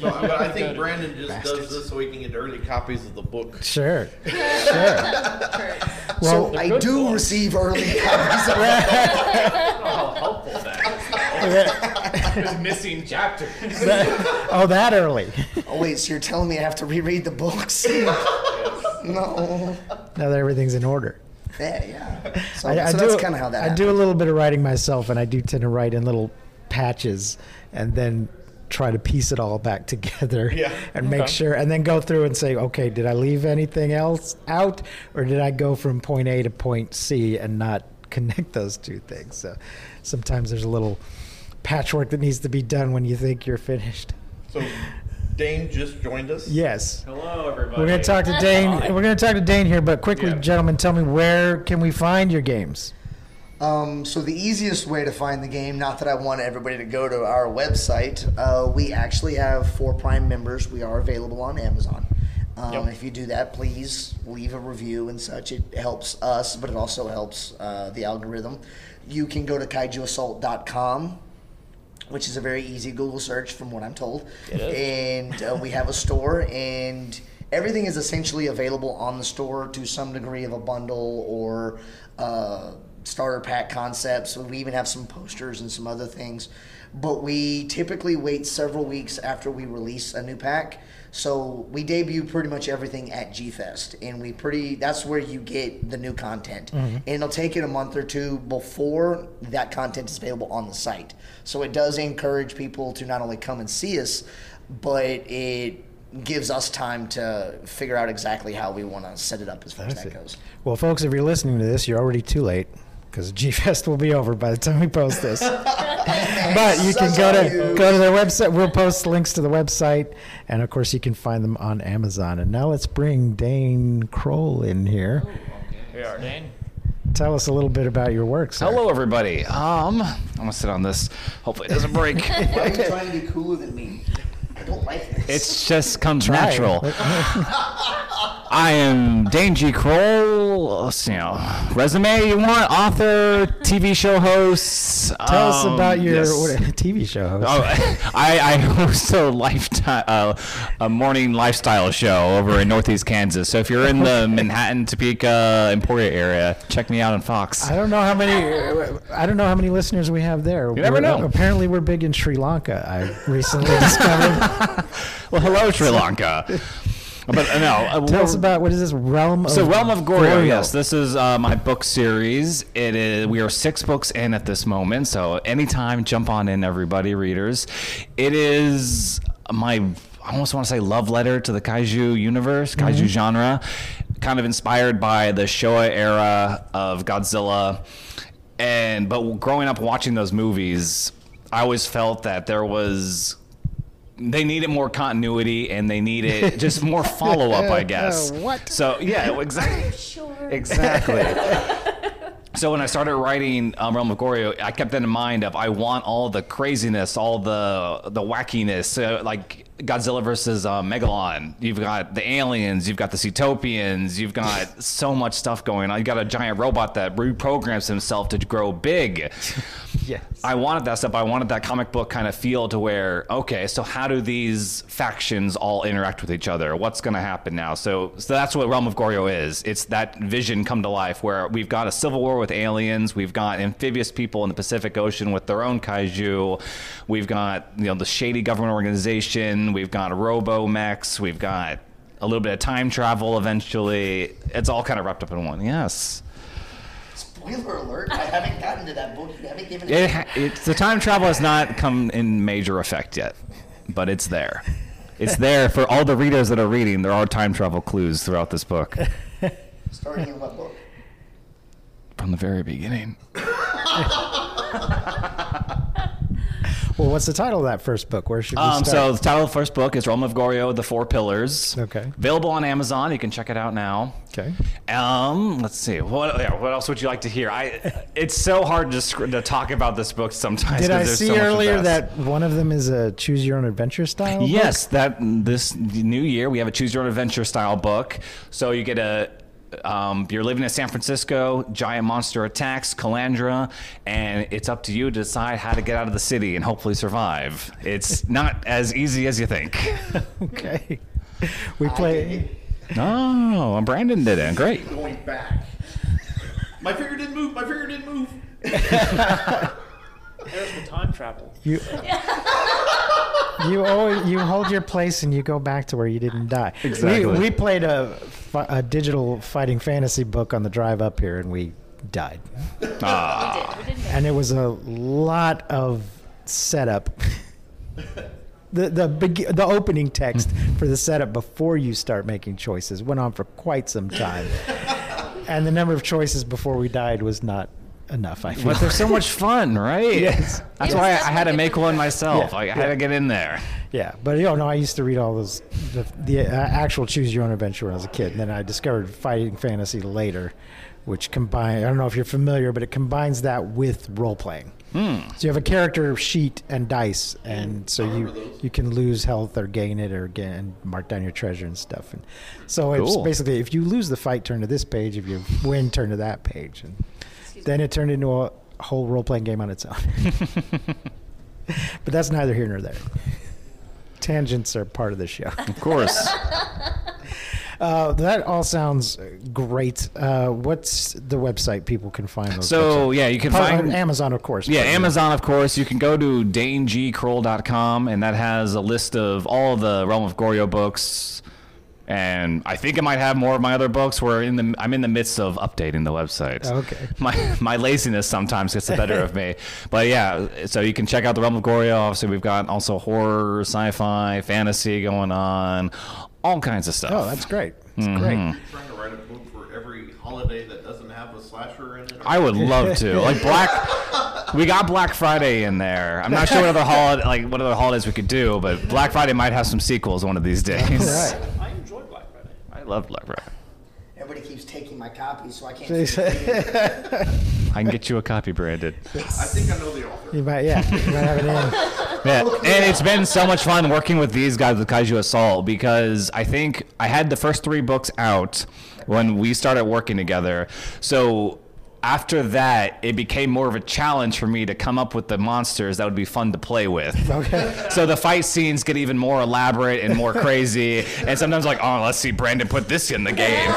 Speaker 10: So, but I think Brandon just does this so he can get early copies of the book.
Speaker 5: Sure. [laughs] Sure.
Speaker 9: So
Speaker 5: Well-
Speaker 9: I do receive early [laughs] copies of
Speaker 11: How oh, helpful that is. Missing chapters.
Speaker 5: oh, that early.
Speaker 9: Oh wait, so you're telling me I have to reread the books? [laughs] no.
Speaker 5: Now that everything's in order.
Speaker 9: Yeah, yeah. So,
Speaker 5: I, I
Speaker 9: so
Speaker 5: do,
Speaker 9: that's kind of how that.
Speaker 5: I
Speaker 9: happened.
Speaker 5: do a little bit of writing myself, and I do tend to write in little patches, and then try to piece it all back [laughs] together
Speaker 10: Yeah.
Speaker 5: and make
Speaker 8: Okay.
Speaker 5: sure, and then go through and say, okay, did I leave anything else out, or did I go from point A to point C and not [laughs] connect those two things? So sometimes there's a little patchwork that needs to be done when you think you're finished.
Speaker 10: So Dane just joined us.
Speaker 5: Yes.
Speaker 11: Hello, everybody.
Speaker 5: We're going to talk to Dane. We're going to talk to Dane here, but quickly,
Speaker 11: Yeah.
Speaker 5: gentlemen, tell me where can we find your games?
Speaker 9: Um, so the easiest way to find the game, not that I want everybody to go to our website, uh, we actually have four Prime members. We are available on Amazon. Um,
Speaker 8: Yep.
Speaker 9: If you do that, please leave a review and such. It helps us, but it also helps uh, the algorithm. You can go to kaijuassault.com, which is a very easy Google search, from what I'm told. And uh, we have a store, and everything is essentially available on the store to some degree of a bundle or uh, starter pack concepts. We even have some posters and some other things. But we typically wait several weeks after we release a new pack. So we debut pretty much everything at G Fest, and we pretty that's where you get the new content. Mm-hmm. And it'll take it a month or two before that content is available on the site. So it does encourage people to not only come and see us, but it gives us time to figure out exactly how we want to set it up as far as that goes.
Speaker 5: Well, folks, if you're listening to this, you're already too late because G Fest will be over by the time we post this. [laughs] but you can go to go to their website. We'll post links to the website, and of course, you can find them on Amazon. And now let's bring Dane Kroll in here.
Speaker 8: We are, Dane.
Speaker 5: Tell us a little bit about your work. Sir.
Speaker 11: Hello, everybody. Um, I'm gonna sit on this. Hopefully, it doesn't break. [laughs]
Speaker 9: Why are you trying to be cooler than me? I don't like this.
Speaker 11: It just comes
Speaker 5: Try.
Speaker 11: natural. [laughs] I am Dane G. Kroll. You know, resume you want? Author, TV show host.
Speaker 5: Tell us
Speaker 11: um,
Speaker 5: about your
Speaker 11: yes.
Speaker 5: what, [laughs] TV show host.
Speaker 11: Oh, [laughs] I, I host a lifetime, uh, a morning lifestyle show over in Northeast Kansas. So if you're in the Manhattan, Topeka, Emporia area, check me out on Fox.
Speaker 5: I don't know how many. I don't know how many listeners we have there.
Speaker 11: You never
Speaker 5: We're-
Speaker 11: know.
Speaker 5: Apparently, we're big in Sri Lanka. I recently discovered. [laughs]
Speaker 11: Well, hello, Sri Lanka. [laughs] But uh, no, uh,
Speaker 5: Tell us about what is this realm of
Speaker 11: So Realm of Goryo,
Speaker 5: Goryo?
Speaker 11: yes. This is uh, my book series. It is we are six books in at this moment, so anytime jump on in, everybody, readers. It is my I almost want to say love letter to the kaiju universe, kaiju genre, kind of inspired by the Showa era of Godzilla, and but growing up watching those movies, I always felt that there was they needed more continuity and they needed just more [laughs] follow up, I guess.
Speaker 5: What?
Speaker 11: So yeah, [laughs] exactly.
Speaker 4: Sure.
Speaker 11: Exactly. [laughs] so when I started writing um, Realm of Goryo, I kept that in mind of I want all the craziness, all the the wackiness, uh, like Godzilla versus uh, Megalon. You've got the aliens, you've got the Seatopians, you've got [laughs] so much stuff going on. You got a giant robot that reprograms himself to grow big. [laughs]
Speaker 5: Yes.
Speaker 11: I wanted that stuff. I wanted that comic book kind of feel to where, okay, so how do these factions all interact with each other? What's going to happen now? So, so that's what Realm of Goryo is. It's that vision come to life where we've got a civil war with aliens, we've got amphibious people in the Pacific Ocean with their own kaiju, we've got you know the shady government organization, we've got robo mechs, we've got a little bit of time travel eventually. It's all kind of wrapped up in one. Yes.
Speaker 9: Spoiler alert! I haven't gotten to that book. You haven't given it.
Speaker 11: It, it's the time travel has not come in major effect yet, but it's there. It's there for all the readers that are reading. There are time travel clues throughout this book
Speaker 9: Starting in what book?
Speaker 11: from the very beginning. [laughs]
Speaker 5: Well, what's the title of that first book? Where should we
Speaker 11: Um,
Speaker 5: start?
Speaker 11: so the title of the first book is Realm of Goryo: The Four Pillars.
Speaker 5: Okay.
Speaker 11: Available on Amazon. You can check it out now.
Speaker 5: Okay.
Speaker 11: Um, let's see. What what else would you like to hear? I it's so hard to to talk about this book sometimes.
Speaker 5: Did I see
Speaker 11: so
Speaker 5: earlier that one of them is a choose your own adventure style? book?
Speaker 11: Yes, that this new year we have a choose your own adventure style book. So you get a um, you're living in San Francisco, giant monster attacks, Calandra, and it's up to you to decide how to get out of the city and hopefully survive. It's [laughs] not as easy as you think. [laughs]
Speaker 5: Okay. We play.
Speaker 11: Oh, and Brandon did it. Great.
Speaker 10: Going back. [laughs] My finger didn't move. My finger didn't move.
Speaker 8: There's the time travel.
Speaker 5: You. You always you hold your place and you go back to where you didn't die.
Speaker 11: Exactly.
Speaker 5: We, we played a, fi- a digital fighting fantasy book on the drive up here and we died.
Speaker 11: Ah.
Speaker 4: We did. We did.
Speaker 5: and it was a lot of setup. [laughs] the the beg- the opening text for the setup before you start making choices went on for quite some time, [laughs] and the number of choices before we died was not enough. I feel.
Speaker 11: But they're so much fun, right? [laughs]
Speaker 5: Yes.
Speaker 11: That's
Speaker 4: It
Speaker 11: why I, I had to make one myself.
Speaker 5: Yeah,
Speaker 11: I, I had
Speaker 5: yeah.
Speaker 11: to get in there.
Speaker 5: Yeah, but you know, I used to read all those the, the uh, actual choose your own adventure when I was a kid, and then I discovered fighting fantasy later, which combine. I don't know if you're familiar, but it combines that with role playing.
Speaker 11: Hmm.
Speaker 5: So you have a character sheet and dice, and so you you can lose health or gain it or gain and mark down your treasure and stuff. And so it's basically if you lose the fight, turn to this page. If you win, turn to that page, and then it turned into a whole role playing game on its own. [laughs] but that's neither here nor there. Tangents are part of the show.
Speaker 11: Of course. [laughs]
Speaker 5: Uh, that all sounds great. Uh, what's the website people can find those?
Speaker 11: So,
Speaker 5: websites?
Speaker 11: yeah, you can
Speaker 5: Part-
Speaker 11: find-
Speaker 5: Amazon, of course.
Speaker 11: Yeah, Amazon, of course. You can go to danegkroll.com, and that has a list of all the Realm of Goryo books. And I think it might have more of my other books. We're in the I'm in the midst of updating the website.
Speaker 5: Okay. [laughs]
Speaker 11: My my laziness sometimes gets the better of me. [laughs] But yeah, so you can check out the Realm of Goryo. Obviously, we've got also horror, sci-fi, fantasy going on, all kinds of stuff.
Speaker 5: Oh, that's great. That's
Speaker 11: Mhm.
Speaker 5: great.
Speaker 10: trying to write a book for every holiday that doesn't have a slasher in it.
Speaker 11: I would love to. [laughs] Like Black, we got Black Friday in there. I'm not sure what other holiday, like what other holidays we could do, but Black Friday might have some sequels one of these days.
Speaker 5: Right.
Speaker 8: I enjoy Black Friday.
Speaker 11: I love Black Friday.
Speaker 9: Everybody keeps taking my copies, so I can't.
Speaker 5: Jeez. [laughs]
Speaker 11: I can get you a copy, Brandon.
Speaker 10: I think I know the author.
Speaker 5: You might, yeah, you might have it in. [laughs]
Speaker 11: Yeah, and it's been so much fun working with these guys with Kaiju Assault because I think I had the first three books out when we started working together. So after that, it became more of a challenge for me to come up with the monsters that would be fun to play with. [laughs]
Speaker 5: Okay.
Speaker 11: So the fight scenes get even more elaborate and more crazy. And sometimes like, oh, let's see Brandon put this in the game.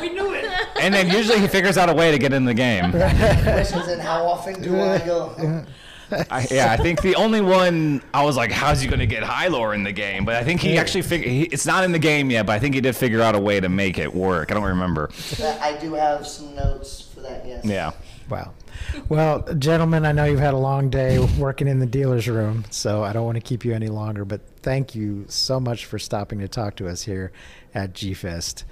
Speaker 8: We knew it.
Speaker 11: And then usually he figures out a way to get in the game.
Speaker 9: Questions and how often do I go?
Speaker 11: I, yeah, I think the only one I was like, how's he going to get Hylor in the game? But I think he actually figured it's not in the game yet, but I think he did figure out a way to make it work. I don't remember.
Speaker 9: That- I do have some notes for that. Yes.
Speaker 11: Yeah.
Speaker 5: Wow. Well, gentlemen, I know you've had a long day working in the dealer's room, so I don't want to keep you any longer, but thank you so much for stopping to talk to us here at G Fest.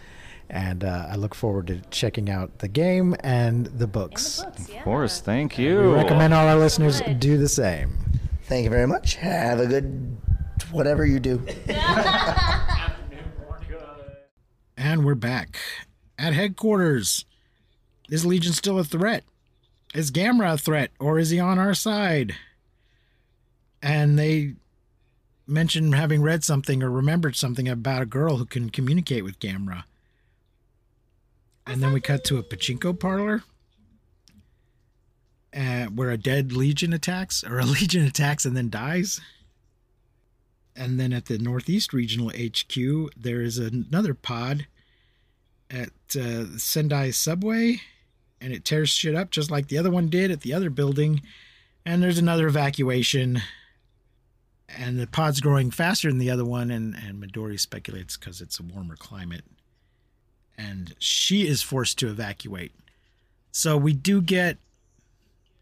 Speaker 5: And uh, I look forward to checking out the game and the books.
Speaker 4: books, yeah.
Speaker 11: Of course. Thank you.
Speaker 5: We recommend all our listeners
Speaker 4: Good.
Speaker 5: do the same.
Speaker 9: Thank you very much. Have a good whatever you do. [laughs]
Speaker 5: And we're back at headquarters. Is Legion still a threat? Is Gamera a threat, or is he on our side? And they mentioned having read something or remembered something about a girl who can communicate with Gamera. And then we cut to a pachinko parlor uh, where a dead Legion attacks, or a [laughs] Legion attacks and then dies. And then at the Northeast Regional HQ, there is another pod at uh, Sendai Subway, and it tears shit up just like the other one did at the other building. And there's another evacuation, and the pod's growing faster than the other one. And, and Midori speculates because it's a warmer climate, and she is forced to evacuate. So we do get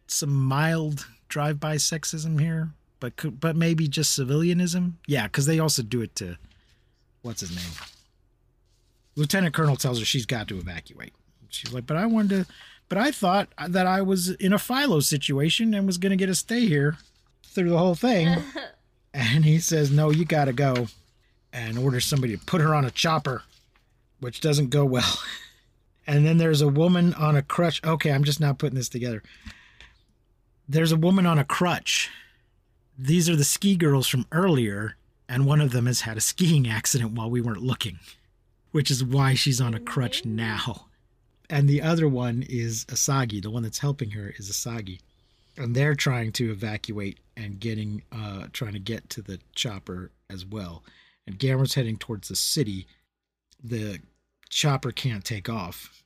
Speaker 5: some mild drive-by sexism here, but could, but maybe just civilianism. Yeah, because they also do it to what's his name. Lieutenant Colonel tells her she's got to evacuate. She's like, but I wanted to, but I thought that I was in a Philo situation and was going to get to stay here through the whole thing. [laughs] and he says, no, you got to go and orders somebody to put her on a chopper, which doesn't go well. [laughs] and then there's a woman on a crutch. Okay, I'm just now putting this together. There's a woman on a crutch. These are the ski girls from earlier, and one of them has had a skiing accident while we weren't looking which is why she's on a crutch now. And the other one is Asagi. The one that's helping her is Asagi. And they're trying to evacuate and getting uh trying to get to the chopper as well. And Gamera's heading towards the city. The chopper can't take off.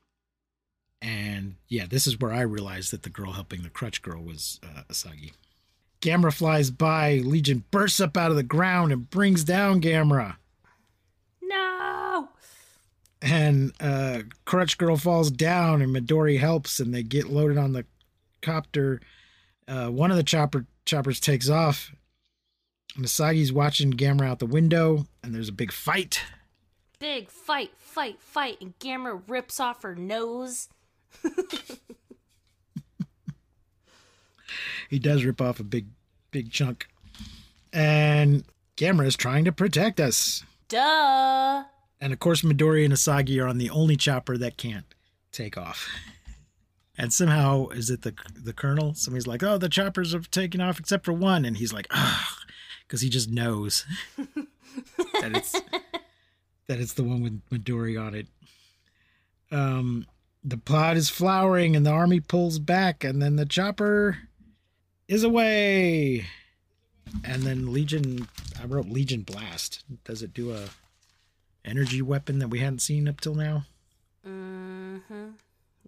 Speaker 5: And yeah, this is where I realized that the girl helping the crutch girl was uh, Asagi. Gamera flies by. Legion bursts up out of the ground and brings down Gamera
Speaker 4: No.
Speaker 5: and uh crutch girl falls down and midori helps and they get loaded on the copter uh one of the chopper choppers takes off Misagi's watching Gamera out the window and there's a big fight
Speaker 4: Big fight, fight, fight, and Gamera rips off her nose. [laughs]
Speaker 5: he does rip off a big big chunk and Gamera is trying to protect us
Speaker 4: Duh.
Speaker 5: And of course, Midori and Asagi are on the only chopper that can't take off. [laughs] And somehow, is it the the colonel? Somebody's like, "Oh, the choppers have taken off except for one," and he's like, "Ah," because he just knows [laughs] that it's that it's the one with Midori on it. Um, the pod is flowering, and the army pulls back, and then the chopper is away. And then Legion, I wrote Legion Blast. Does it do a energy weapon that we hadn't seen up till now?
Speaker 4: Mm-hmm.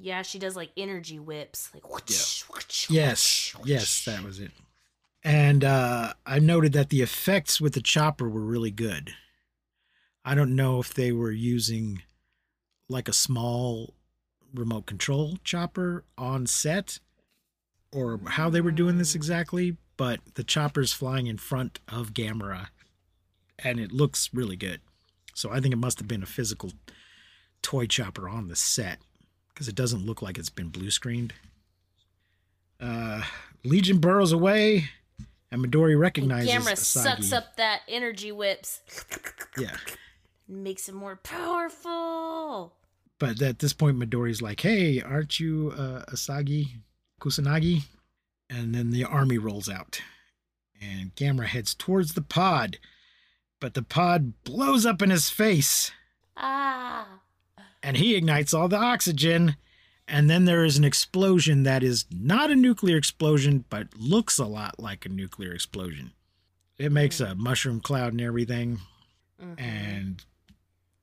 Speaker 4: Yeah, she does like energy whips. Like whoosh, whoosh,
Speaker 5: Yes, yes, that was it. And uh, I noted that the effects with the chopper were really good. I don't know if they were using like a small remote control chopper on set or how they were doing this exactly, but the chopper's flying in front of Gamera and it looks really good. So I think it must have been a physical toy chopper on the set because it doesn't look like it's been blue screened. Uh, Legion burrows away, and Midori recognizes
Speaker 4: Gamera
Speaker 5: Asagi.
Speaker 4: sucks up that energy whips.
Speaker 5: Yeah,
Speaker 4: Makes it more powerful.
Speaker 5: but at this point, Midori's like, "Hey, aren't you uh, Asagi Kusanagi?" And then the army rolls out, and Gamera heads towards the pod, but the pod blows up in his face.
Speaker 4: Ah.
Speaker 5: and he ignites all the oxygen. And then there is an explosion that is not a nuclear explosion, but looks a lot like a nuclear explosion. It makes a mushroom cloud and everything. And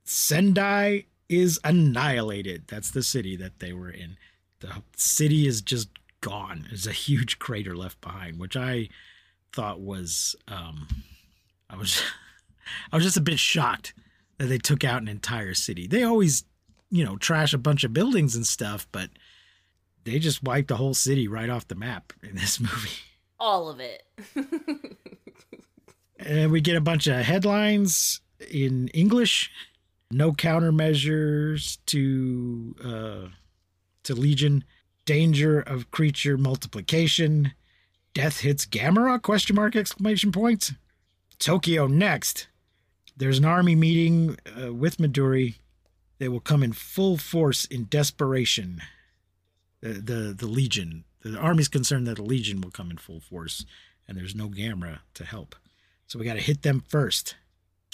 Speaker 5: Sendai is annihilated. That's the city that they were in. The city is just gone. There's a huge crater left behind, which I thought was um I was [laughs] I was just a bit shocked that they took out an entire city. They always, you know, trash a bunch of buildings and stuff, but they just wiped the whole city right off the map in this [laughs] movie.
Speaker 4: All of it.
Speaker 5: And we get a bunch of headlines in English. No countermeasures to uh, to Legion. Danger of creature multiplication. Death hits Gamera? Question mark exclamation point. Tokyo next. There's an army meeting uh, with Midori. They will come in full force in desperation. The, the the Legion. The army's concerned that the Legion will come in full force, and there's no Gamera to help. So we got to hit them first.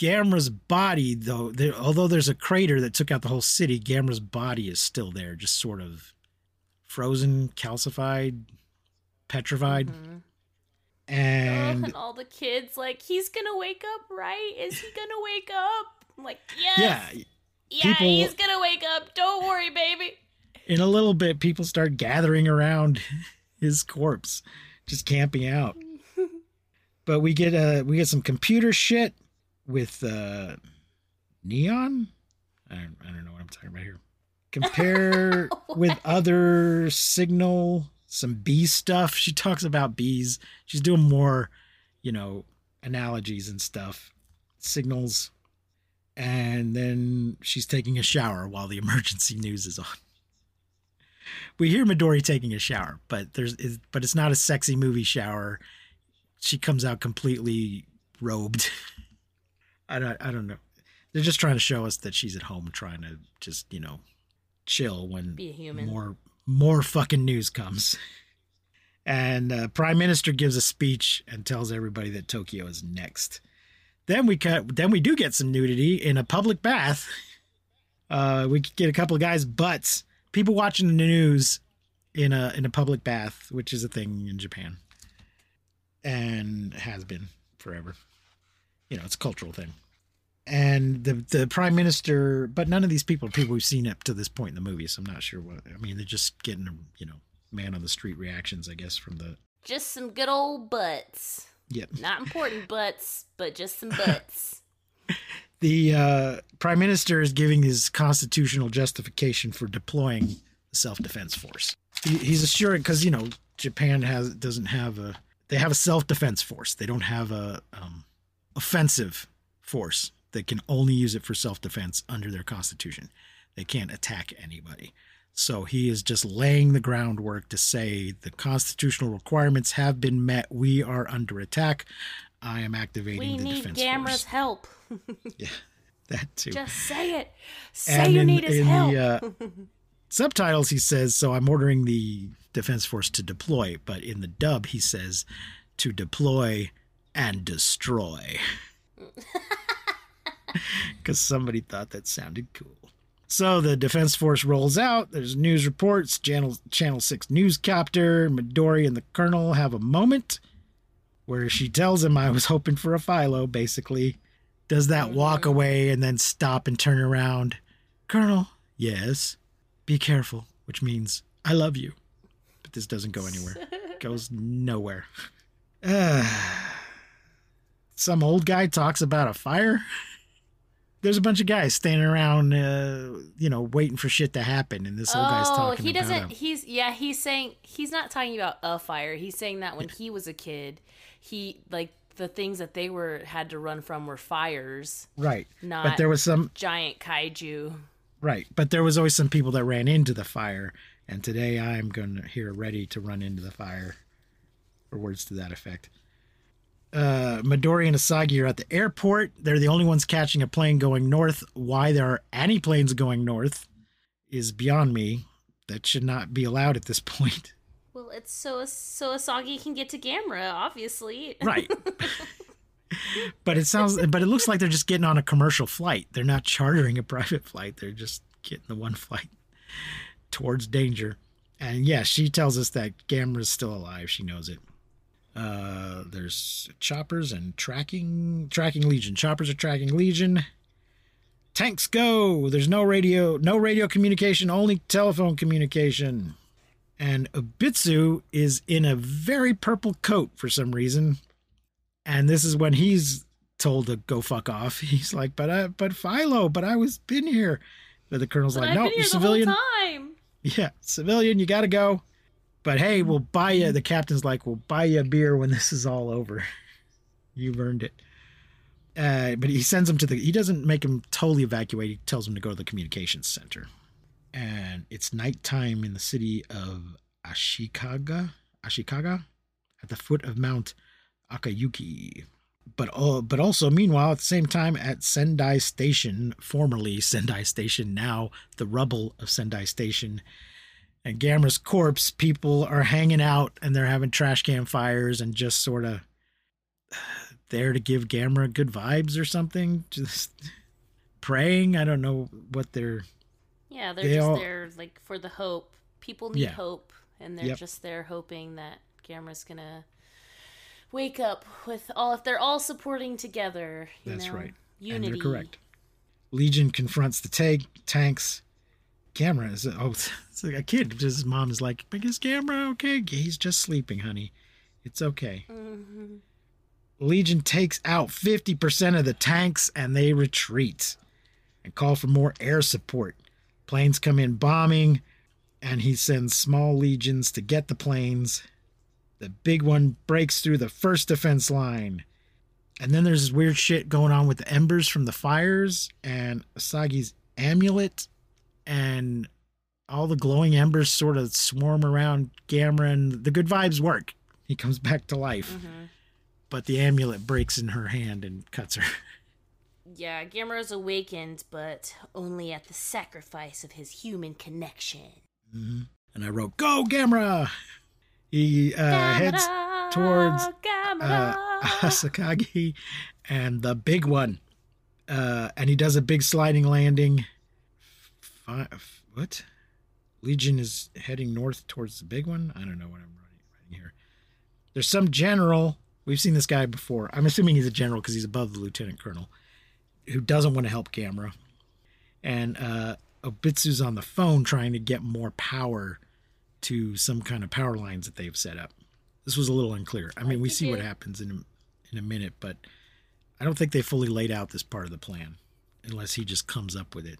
Speaker 5: Gamera's body, though, there, although there's a crater that took out the whole city, Gamera's body is still there, just sort of frozen, calcified, petrified.
Speaker 4: Mm-hmm.
Speaker 5: And
Speaker 4: and all the kids like he's gonna wake up, right? Is he gonna wake up? I'm like, yes,
Speaker 5: yeah,
Speaker 4: yeah,
Speaker 5: people-
Speaker 4: he's gonna wake up. Don't worry, baby.
Speaker 5: in a little bit, people start gathering around [laughs] his corpse, just camping out. [laughs] but we get uh we get some computer shit with uh neon. I don't, I don't know what I'm talking about here. Compare [laughs] with other signal, some bee stuff. She talks about bees. She's doing more, you know, analogies and stuff, signals. And then she's taking a shower while the [laughs] emergency news is on we hear Midori taking a shower, but there's but it's not a sexy movie shower. She comes out completely robed. [laughs] I don't I don't know. They're just trying to show us that she's at home trying to just, you know, chill when
Speaker 4: Be a human.
Speaker 5: more more fucking news comes. And uh, Prime Minister gives a speech and tells everybody that Tokyo is next. Then we cut. Then we do get some nudity in a public bath. Uh, we get a couple of guys' butts. People watching the news in a in a public bath, which is a thing in Japan, and has been forever. You know, it's a cultural thing. And the the prime minister, but none of these people are people we've seen up to this point in the movie, so I'm not sure what. I mean, they're just getting you know man on the street reactions, I guess, from the
Speaker 4: Just some good old butts.
Speaker 5: Yep.
Speaker 4: Not important [laughs] butts, but just some butts. [laughs]
Speaker 5: the uh, prime minister is giving his constitutional justification for deploying the self-defense force. He, he's assuring because you know Japan has doesn't have a they have a self-defense force. They don't have a um, offensive force that can only use it for self-defense under their constitution. They can't attack anybody. So he is just laying the groundwork to say the constitutional requirements have been met. We are under attack. I am activating
Speaker 4: we
Speaker 5: the
Speaker 4: need
Speaker 5: defense
Speaker 4: Gamera's
Speaker 5: force.
Speaker 4: help. [laughs] Yeah.
Speaker 5: That too.
Speaker 4: Just say it. Say
Speaker 5: And
Speaker 4: you
Speaker 5: in-
Speaker 4: need his
Speaker 5: in
Speaker 4: help.
Speaker 5: the, uh, [laughs] subtitles he says so i'm ordering the defense force to deploy but in the dub he says to deploy and destroy [laughs] [laughs] because somebody thought that sounded cool so the defense force rolls out there's news reports channel channel 6 newscopter midori and the colonel have a moment where she tells him i was hoping for a philo basically does that walk away and then stop and turn around colonel yes be careful, which means I love you. But this doesn't go anywhere. [laughs] Goes nowhere. Uh, [sighs] some old guy talks about a fire. There's a bunch of guys standing around, uh, you know, waiting for shit to happen, and this old guy's talking about.
Speaker 4: oh,
Speaker 5: he doesn't.
Speaker 4: He's yeah. He's saying he's not talking about a fire. He's saying that when he was a kid, he like the things that they were had to run from were fires.
Speaker 5: Right.
Speaker 4: Not
Speaker 5: But there was some
Speaker 4: giant kaiju.
Speaker 5: Right. But there was always some people that ran into the fire. And today I'm going to hear ready to run into the fire. Or words to that effect. Uh, Midori and Asagi are at the airport. They're the only ones catching a plane going north. Why there are any planes going north is beyond me. That should not be allowed at this [laughs] point.
Speaker 4: Well, it's so so Asagi can get to Gamera, obviously.
Speaker 5: Right. [laughs] But it sounds, but it looks like they're just getting on a commercial flight. They're not chartering a [laughs] private flight. They're just getting the one flight towards danger. And yeah, she tells us that Gamera's still alive. She knows it. Uh, there's choppers and tracking, tracking Legion. Choppers are tracking Legion. Tanks go. There's no radio, no radio communication, only telephone communication. And Obitsu is in a very purple coat for some reason. And this is when he's told to go fuck off. [laughs] He's like, but I, but Philo, but I was been here. But the colonel's
Speaker 4: But
Speaker 5: like, no,
Speaker 4: been
Speaker 5: you're civilian.
Speaker 4: the whole time.
Speaker 5: Yeah, civilian, you got to go. But hey, we'll buy you. The captain's like, we'll buy you a beer when [laughs] this is all over. You've earned it. Uh, but he sends him to the. He doesn't make him totally evacuate. He tells him to go to the communications center. And it's nighttime in the city of Ashikaga. Ashikaga. at the foot of Mount Akayuki. But uh, but also meanwhile at the same time at Sendai Station, formerly Sendai Station, now the rubble of Sendai Station, and Gamera's corpse, people are hanging out and they're having trash can fires and just sort of there to give Gamera good vibes or something. Just praying. I don't know what they're.
Speaker 4: Yeah, they're
Speaker 5: They
Speaker 4: just
Speaker 5: all-
Speaker 4: there like for the hope. People need
Speaker 5: Yeah.
Speaker 4: hope, and they're
Speaker 5: Yep.
Speaker 4: just there hoping that Gamera's gonna wake up with all. If they're all supporting together, you
Speaker 5: That's
Speaker 4: know?
Speaker 5: right.
Speaker 4: Unity.
Speaker 5: And they're correct. Legion confronts the tank tanks. Gamera is oh, [laughs] it's like a kid. His mom is like, bring his camera okay? He's just sleeping, honey. It's okay."
Speaker 4: Mhm.
Speaker 5: Legion takes out 50% of the tanks and they retreat and call for more air support. Planes come in bombing, and he sends small legions to get the planes. The big one breaks through the first defense line. And then there's this weird shit going on with the embers from the fires and Asagi's amulet, and all the glowing embers sort of swarm around Gamera, and the good vibes work. He comes back to life
Speaker 4: Mhm.
Speaker 5: but the amulet breaks in her hand and cuts her.
Speaker 4: Yeah, Gamera's awakened, but only at the sacrifice of his human connection.
Speaker 5: Mhm. And I wrote, "Go, Gamera!" He uh, heads towards uh, [laughs] Ashikaga and the big one, uh, and he does a big sliding landing. Five, what? Legion is heading north towards the big one. I don't know what I'm writing, here. There's some general. We've seen this guy before. I'm assuming he's a general because he's above the lieutenant colonel, who doesn't want to help Gamera. And uh, Obitsu's on the phone trying to get more power to some kind of power lines that they've set up. This was a little unclear. I mean, we see what happens in a, in a minute, but I don't think they fully laid out this part of the plan, unless he just comes up with it.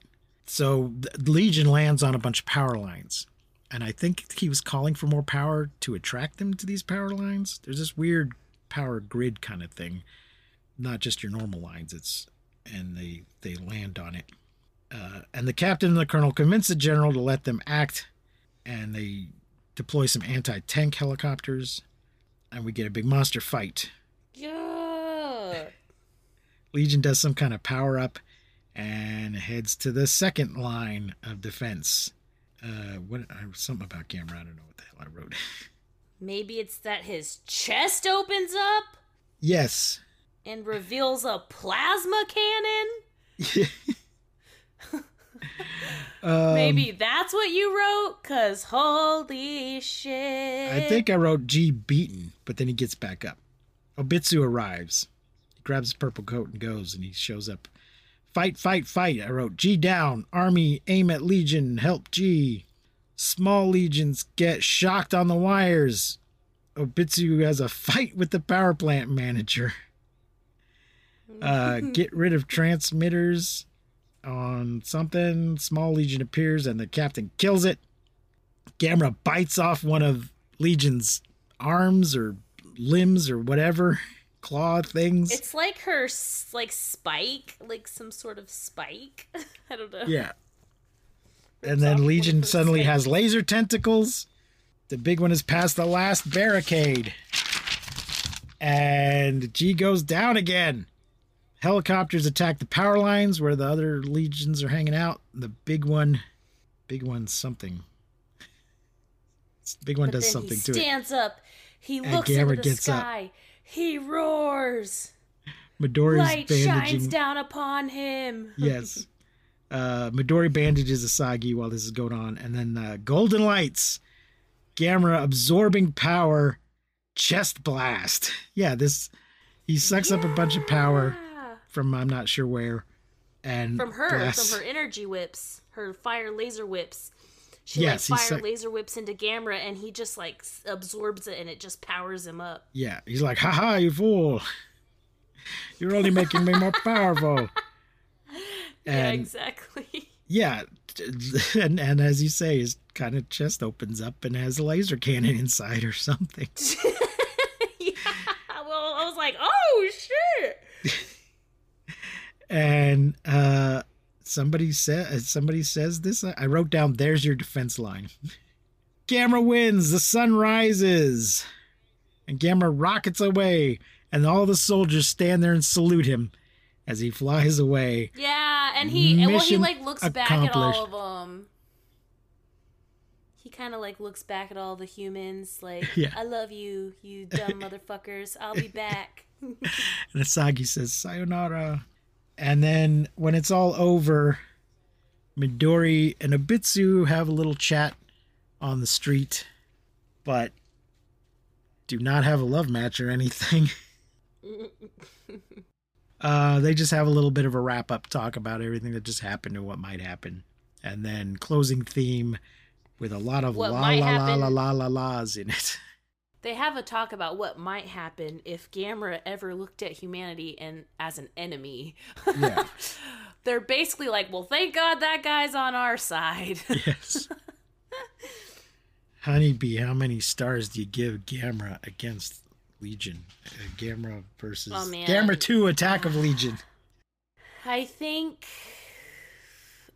Speaker 5: So the Legion lands on a bunch of power lines, and I think he was calling for more power to attract them to these power lines. There's this weird power grid kind of thing, not just your normal lines. It's and they they land on it. Uh, and the captain and the colonel convince the general to let them act, and they deploy some anti-tank helicopters, and we get a big monster fight.
Speaker 4: Yeah.
Speaker 5: Legion does some kind of power up and heads to the second line of defense. Uh, what uh, something about Gamera? I don't know what the hell I wrote. [laughs]
Speaker 4: Maybe it's that his chest opens up
Speaker 5: yes,
Speaker 4: and reveals a plasma cannon. [laughs] [laughs]
Speaker 5: um,
Speaker 4: Maybe that's what you wrote, cause holy shit.
Speaker 5: I think I wrote G beaten, but then he gets back up. Obitsu arrives. He grabs his purple coat and goes, and he shows up. Fight, fight, fight. I wrote G down. Army aim at Legion. Help G. Small legions get shocked on the wires. Obitsu has a fight with the power plant manager. [laughs] Uh, get rid of transmitters on something. Small legion appears and the captain kills it. Gamera bites off one of Legion's arms or limbs or whatever claw things.
Speaker 4: It's like her like spike, like some sort of spike. [laughs] I don't know.
Speaker 5: yeah. And then Legion suddenly has laser tentacles. The big one is past the last barricade. And G goes down again. Helicopters attack the power lines where the other legions are hanging out. The big one, big one something. Big one
Speaker 4: But
Speaker 5: does something
Speaker 4: he
Speaker 5: to it.
Speaker 4: stands up. He looks into the
Speaker 5: gets up.
Speaker 4: He roars.
Speaker 5: Midori's
Speaker 4: Light
Speaker 5: bandaging.
Speaker 4: shines down upon him. [laughs]
Speaker 5: yes. Uh, Midori bandages Asagi while this is going on, and then uh, Golden Lights, Gamera absorbing power, chest blast. [laughs] Yeah, this he sucks up a bunch of power from I'm not sure where, and
Speaker 4: From her,
Speaker 5: blasts-
Speaker 4: from her energy whips, her fire laser whips. She
Speaker 5: Yes,
Speaker 4: like fire
Speaker 5: suck-
Speaker 4: laser whips into Gamera, and he just like absorbs it, and it just powers him up.
Speaker 5: Yeah, he's like, haha, you fool! You're only making me more powerful. [laughs]
Speaker 4: yeah, exactly. [laughs]
Speaker 5: Yeah, and and as you say, his kind of chest opens up and has a laser cannon inside or something. [laughs] Yeah.
Speaker 4: Well, I was like, oh shit.
Speaker 5: and uh somebody said uh, somebody says this uh, i wrote down there's your defense line Gamera wins the sun rises and Gamera rockets away, and all the soldiers stand there and salute him as he flies away.
Speaker 4: Yeah, and he well he
Speaker 5: Mission
Speaker 4: like looks back at all of them. He kind of like looks back at all the humans, like [laughs]
Speaker 5: Yeah.
Speaker 4: I love you, you dumb [laughs] motherfuckers. I'll be back. [laughs]
Speaker 5: And Asagi says, Sayonara. And then when it's all over, Midori and Abitsu have a little chat on the street, but do not have a love match or anything. [laughs] uh, they just have a little bit of a wrap up talk about everything that just happened and what might happen. And then closing theme with a lot of
Speaker 4: What
Speaker 5: la la la
Speaker 4: happen.
Speaker 5: la la la la's in it. [laughs]
Speaker 4: they have a talk about what might happen if Gamera ever looked at humanity and as an enemy.
Speaker 5: Yeah. [laughs]
Speaker 4: They're basically like, well, thank God that guy's on our side. [laughs]
Speaker 5: Yes. Honeybee, how many stars do you give Gamera against Legion? Uh, Gamera versus
Speaker 4: Oh, man.
Speaker 5: Gamera 2 Attack of Legion.
Speaker 4: I think.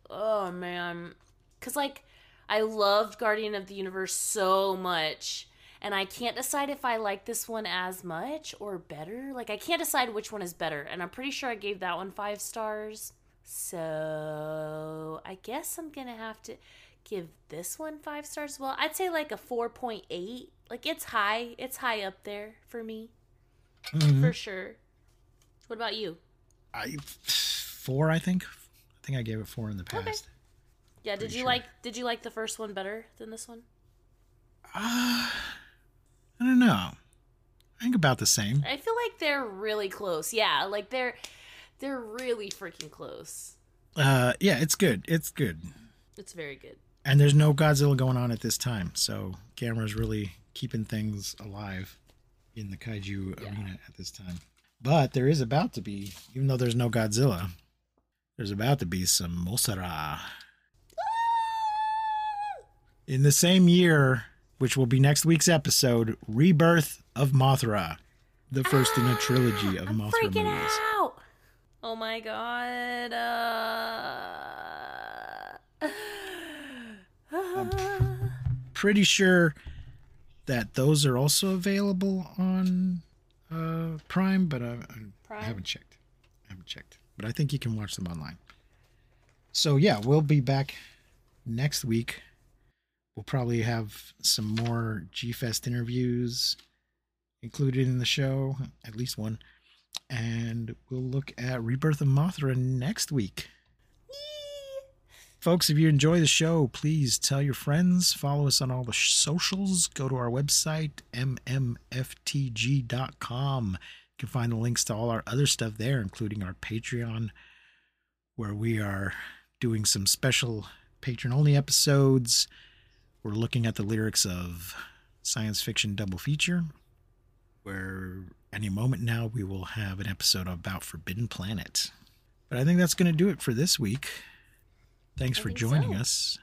Speaker 4: Oh man, because like I loved Guardian of the Universe so much, and I can't decide if I like this one as much or better. Like I can't decide which one is better, and I'm pretty sure I gave that one five stars. So I guess I'm gonna have to give this one five stars. Well, I'd say like a four point eight. Like it's high. It's high up there for me,
Speaker 5: Mhm.
Speaker 4: for sure. What about you?
Speaker 5: I, four, I think. I think I gave it four in the past. Okay.
Speaker 4: Yeah, did you like did you like the first one better than this one?
Speaker 5: I don't know. I think about the same.
Speaker 4: I feel like they're really close. Yeah, like they're they're really freaking close.
Speaker 5: Uh, yeah, it's good. It's good.
Speaker 4: It's very good.
Speaker 5: And there's no Godzilla going on at this time, so Gamera's really keeping things alive in the kaiju arena at this time. But there is about to be, even though there's no Godzilla, there's about to be some Mosara. In the same year, which will be next week's episode, Rebirth of Mothra, the first in a trilogy of Mothra
Speaker 4: Freaking
Speaker 5: movies.
Speaker 4: out! Oh my god. Uh...
Speaker 5: Pretty sure that those are also available on uh, Prime, but I, I, I
Speaker 4: Prime?
Speaker 5: haven't checked. I haven't checked, but I think you can watch them online. So yeah, we'll be back next week. We'll probably have some more G Fest interviews included in the show, at least one, and we'll look at Rebirth of Mothra next week. Yee. Folks, if you enjoy the show, please tell your friends. Follow us on all the socials. Go to our website, mmftg.com. You can find the links to all our other stuff there, including our Patreon, where we are doing some special patron only episodes. We're looking at the lyrics of Science Fiction Double Feature, where any moment now we will have an episode about Forbidden Planet. But I think that's going to do it for this week. Thanks for joining
Speaker 4: so.
Speaker 5: us.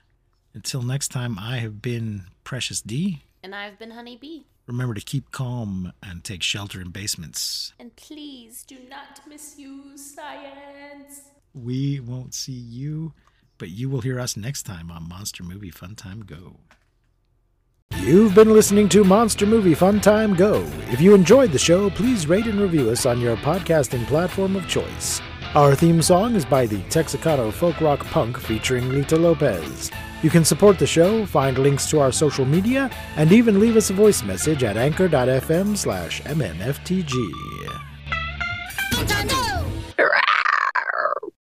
Speaker 5: Until next time, I have been Precious D.
Speaker 4: And I've been Honey Bee.
Speaker 5: Remember to keep calm and take shelter in basements.
Speaker 4: And please do not misuse science.
Speaker 5: We won't see you, but you will hear us next time on Monster Movie Fun Time Go. You've been listening to Monster Movie Fun Time Go. If you enjoyed the show, please rate and review us on your podcasting platform of choice. Our theme song is by the Texacato folk rock punk featuring Lita Lopez. You can support the show, find links to our social media, and even leave us a voice message at anchor.fm slash mmftg.
Speaker 2: Fun go!